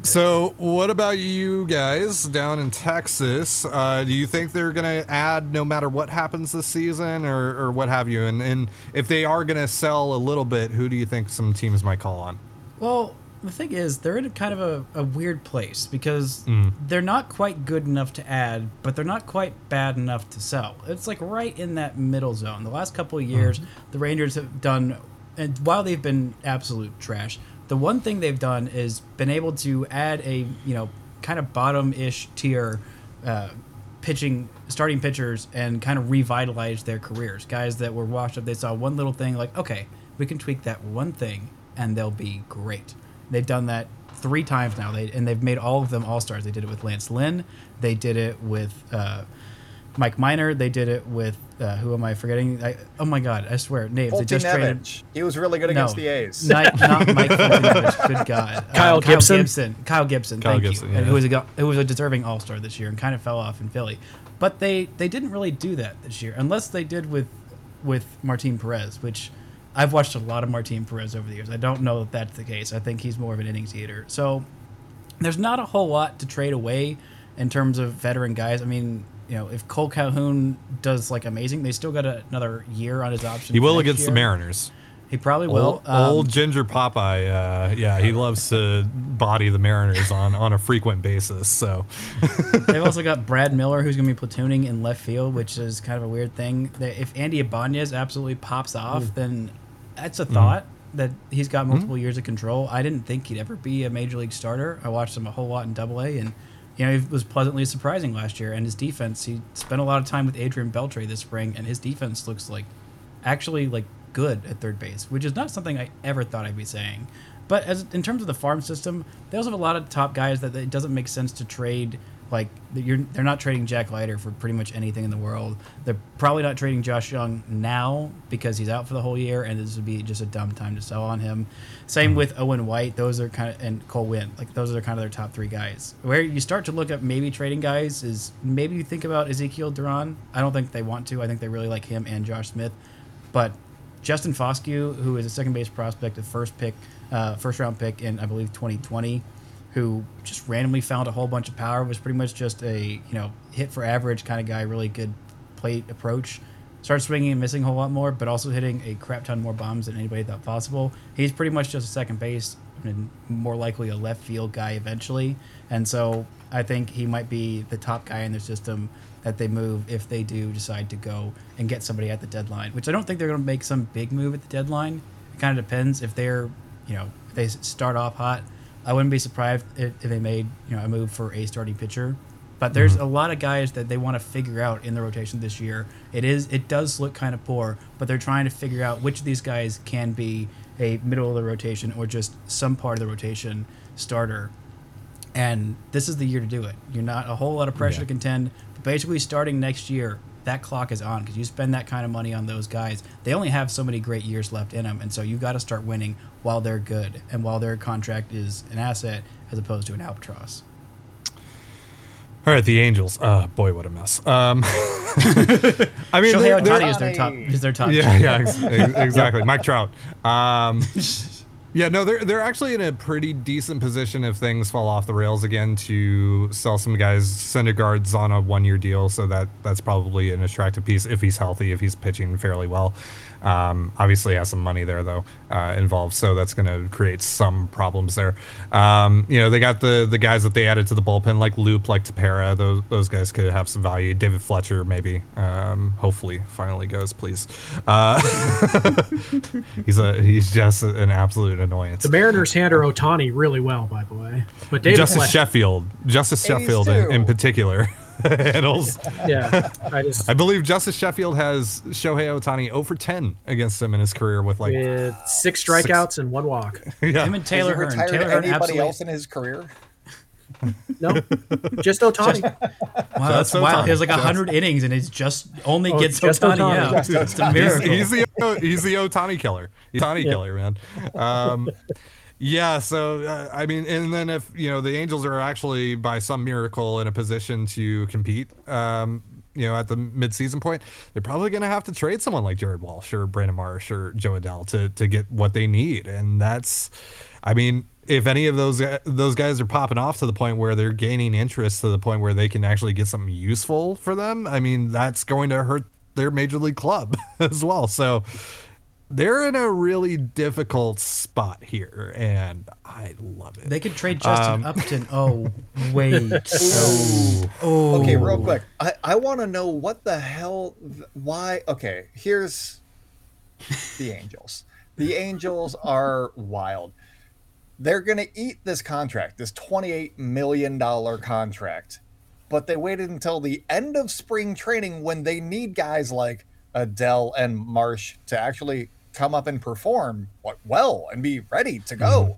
So, what about you guys down in Texas? Uh, do you think they're going to add no matter what happens this season, or, or what have you? And, and if they are going to sell a little bit, who do you think some teams might call on? Well, the thing is, they're in a kind of a, a weird place because Mm. they're not quite good enough to add, but they're not quite bad enough to sell. It's like right in that middle zone. The last couple of years, the Rangers have done, and while they've been absolute trash, the one thing they've done is been able to add a you know kind of bottom-ish tier uh, pitching starting pitchers and kind of revitalize their careers. Guys that were washed up, they saw one little thing like, okay, we can tweak that one thing and they'll be great. They've done that three times now. They and they've made all of them all stars. They did it with Lance Lynn. They did it with uh, Mike Minor. They did it with uh, who am I forgetting? I, oh my god, I swear names. Fulton they just traded. traded. He was really good No. against the A's. Not, not Mike Fultonevich, Good God, Uh, Kyle Gibson? Kyle Gibson. Kyle thank Gibson, you. yeah. And who was a who was a deserving All Star this year and kind of fell off in Philly, but they they didn't really do that this year unless they did with with Martin Perez, which I've watched a lot of Martin Perez over the years. I don't know that that's the case. I think he's more of an innings eater. So there's not a whole lot to trade away in terms of veteran guys. I mean, you know, if Kole Calhoun does like amazing, they still got a, another year on his option. He will against the. Mariners. He probably will. Old, Um, old Ginger Popeye, uh, yeah, he loves to body the Mariners on, on a frequent basis. So, They've also got Brad Miller, who's going to be platooning in left field, which is kind of a weird thing. That if Andy Ibanez absolutely pops off, then that's a thought that he's got multiple years of control. I didn't think he'd ever be a major league starter. I watched him a whole lot in Double A, and you know he was pleasantly surprising last year. And his defense, he spent a lot of time with Adrian Beltre this spring, and his defense looks like actually like good at third base, which is not something I ever thought I'd be saying. But as in terms of the farm system, they also have a lot of top guys that it doesn't make sense to trade. Like they're not trading Jack Leiter for pretty much anything in the world. They're probably not trading Josh Jung now because he's out for the whole year, and this would be just a dumb time to sell on him. Same with Owen White; those are kind of and Cole Winn. Like those are kind of their top three guys. Where you start to look at maybe trading guys is maybe you think about Ezekiel Duran. I don't think they want to. I think they really like him and Josh Smith, but Justin Foscue, who is a second base prospect, a first pick, uh, first round pick in I believe 2020, who just randomly found a whole bunch of power, was pretty much just a you know hit for average kind of guy, really good plate approach. Started swinging and missing a whole lot more, but also hitting a crap ton more bombs than anybody thought possible. He's pretty much just a second base and more likely a left field guy eventually. And so I think he might be the top guy in their system that they move if they do decide to go and get somebody at the deadline, which I don't think they're going to make some big move at the deadline. It kind of depends if they're, you know, if they start off hot. I wouldn't be surprised if, if they made, you know, a move for a starting pitcher. But there's mm-hmm. a lot of guys that they want to figure out in the rotation this year. It is it does look kind of poor, but they're trying to figure out which of these guys can be a middle of the rotation or just some part of the rotation starter and this is the year to do it. You're not a whole lot of pressure Yeah. to contend, but basically starting next year, that clock is on because you spend that kind of money on those guys. They only have so many great years left in them, and so you got to start winning while they're good and while their contract is an asset as opposed to an albatross. all right, the Angels. Uh, boy, what a mess. Um, I mean, Shohei Ohtani is their top. Is their top. yeah, yeah, ex- ex- exactly. Mike Trout. Um, yeah, no, they're they're actually in a pretty decent position if things fall off the rails again to sell some guys. Syndergaard's on a one year deal, so that that's probably an attractive piece if he's healthy, if he's pitching fairly well. Um, obviously, has some money there though uh, involved, so that's going to create some problems there. Um, you know, they got the the guys that they added to the bullpen, like Loup, like Tepera. Those those guys could have some value. David Fletcher, maybe. Um, hopefully, finally goes, please. Uh, he's a he's just an absolute annoyance. The Mariners handle Ohtani really well, by the way. But David Justus Fletcher, Sheffield, Justus Sheffield in, in particular handles. yeah, I just I believe Justus Sheffield has Shohei Ohtani 0 for 10 against him in his career with like with six strikeouts and one walk. yeah. Him and Has Taylor he Hearn. retired Taylor Hearn anybody absolutely. else in his career? No, just Ohtani. Wow, that's Just wow. Ohtani. He has like Just- hundred innings and it's just only Oh, gets just Otani Ohtani. out. Just It's a miracle. he's the he's the Ohtani killer. He's Ohtani Yeah. killer, man. Um, yeah. So uh, I mean, and then if you know the Angels are actually by some miracle in a position to compete, um, you know, at the midseason point, they're probably going to have to trade someone like Jared Walsh or Brandon Marsh or Jo Adell to to get what they need, and that's, I mean. If any of those those guys are popping off to the point where they're gaining interest to the point where they can actually get something useful for them, I mean that's going to hurt their major league club as well. So they're in a really difficult spot here, and I love it. They could trade Justin Um, Upton. Oh wait. oh. oh. Okay, real quick. I, I want to know what the hell, why. Okay, here's the Angels. The Angels are wild. They're going to eat this contract, this $28 million contract, but they waited until the end of spring training when they need guys like Adell and Marsh to actually come up and perform well and be ready to go. Mm-hmm.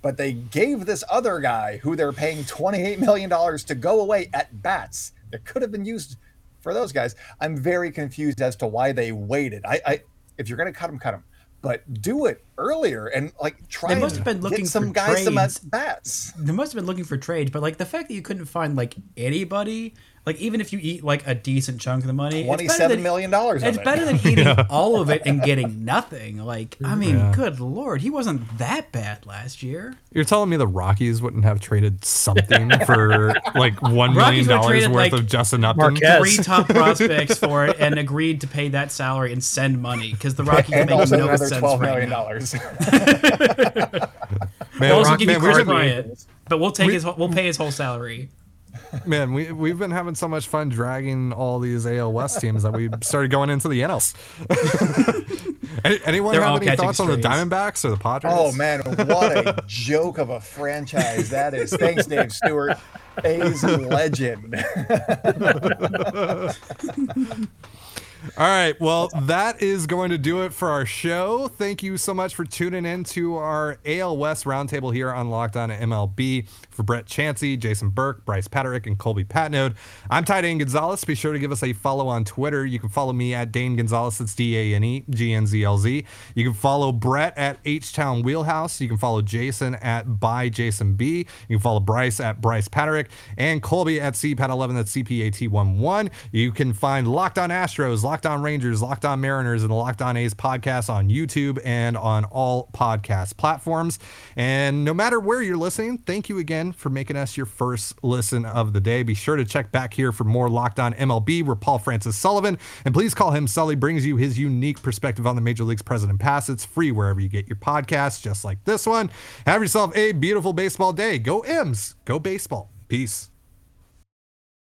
But they gave this other guy who they're paying $28 million to go away at bats that could have been used for those guys. I'm very confused as to why they waited. I, I if you're going to cut them, cut them but do it earlier and like try. They must have been looking some for guys trades. some bats. They must have been looking for trades, but like the fact that you couldn't find like anybody like even if you eat like a decent chunk of the money, twenty-seven million dollars. It's it. better than eating yeah. all of it and getting nothing. Like, I mean, yeah. good lord, he wasn't that bad last year. You're telling me the Rockies wouldn't have traded something for like one million dollars worth like of Justin Upton, Marquez. three top prospects for it, and agreed to pay that salary and send money because the Rockies and make also no another sense twelve right million dollars. man, we'll also Rock, give man, you Kris Bryant, but we'll take we, his we'll pay his whole salary. Man, we we've been having so much fun dragging all these AL West teams that we started going into the NLs. any, anyone They're have any thoughts strays. on the Diamondbacks or the Padres? Oh man, what a joke of a franchise that is! Thanks, Dave Stewart, A's legend. All right. Well, that is going to do it for our show. Thank you so much for tuning in to our AL West roundtable here on Locked On MLB. For Brett Chancey, Jason Burke, Bryce Paterick, and Colby Patnode, I'm Ty Dane Gonzalez. Be sure to give us a follow on Twitter. You can follow me at Dane Gonzalez. It's D A N E G N Z L Z. You can follow Brett at H Town Wheelhouse. You can follow Jason at By Jason B. You can follow Bryce at Bryce Paterick and Colby at CPAT11. That's CPAT11. You can find Locked On Astros, Locked On Rangers, Locked On Mariners, and the Locked On A's podcast on YouTube and on all podcast platforms. And no matter where you're listening, thank you again for making us your first listen of the day. Be sure to check back here for more Locked On MLB, where Paul Francis Sullivan, and please call him Sully, brings you his unique perspective on the Major League's present past. It's free wherever you get your podcasts, just like this one. Have yourself a beautiful baseball day. Go M's, go baseball. Peace.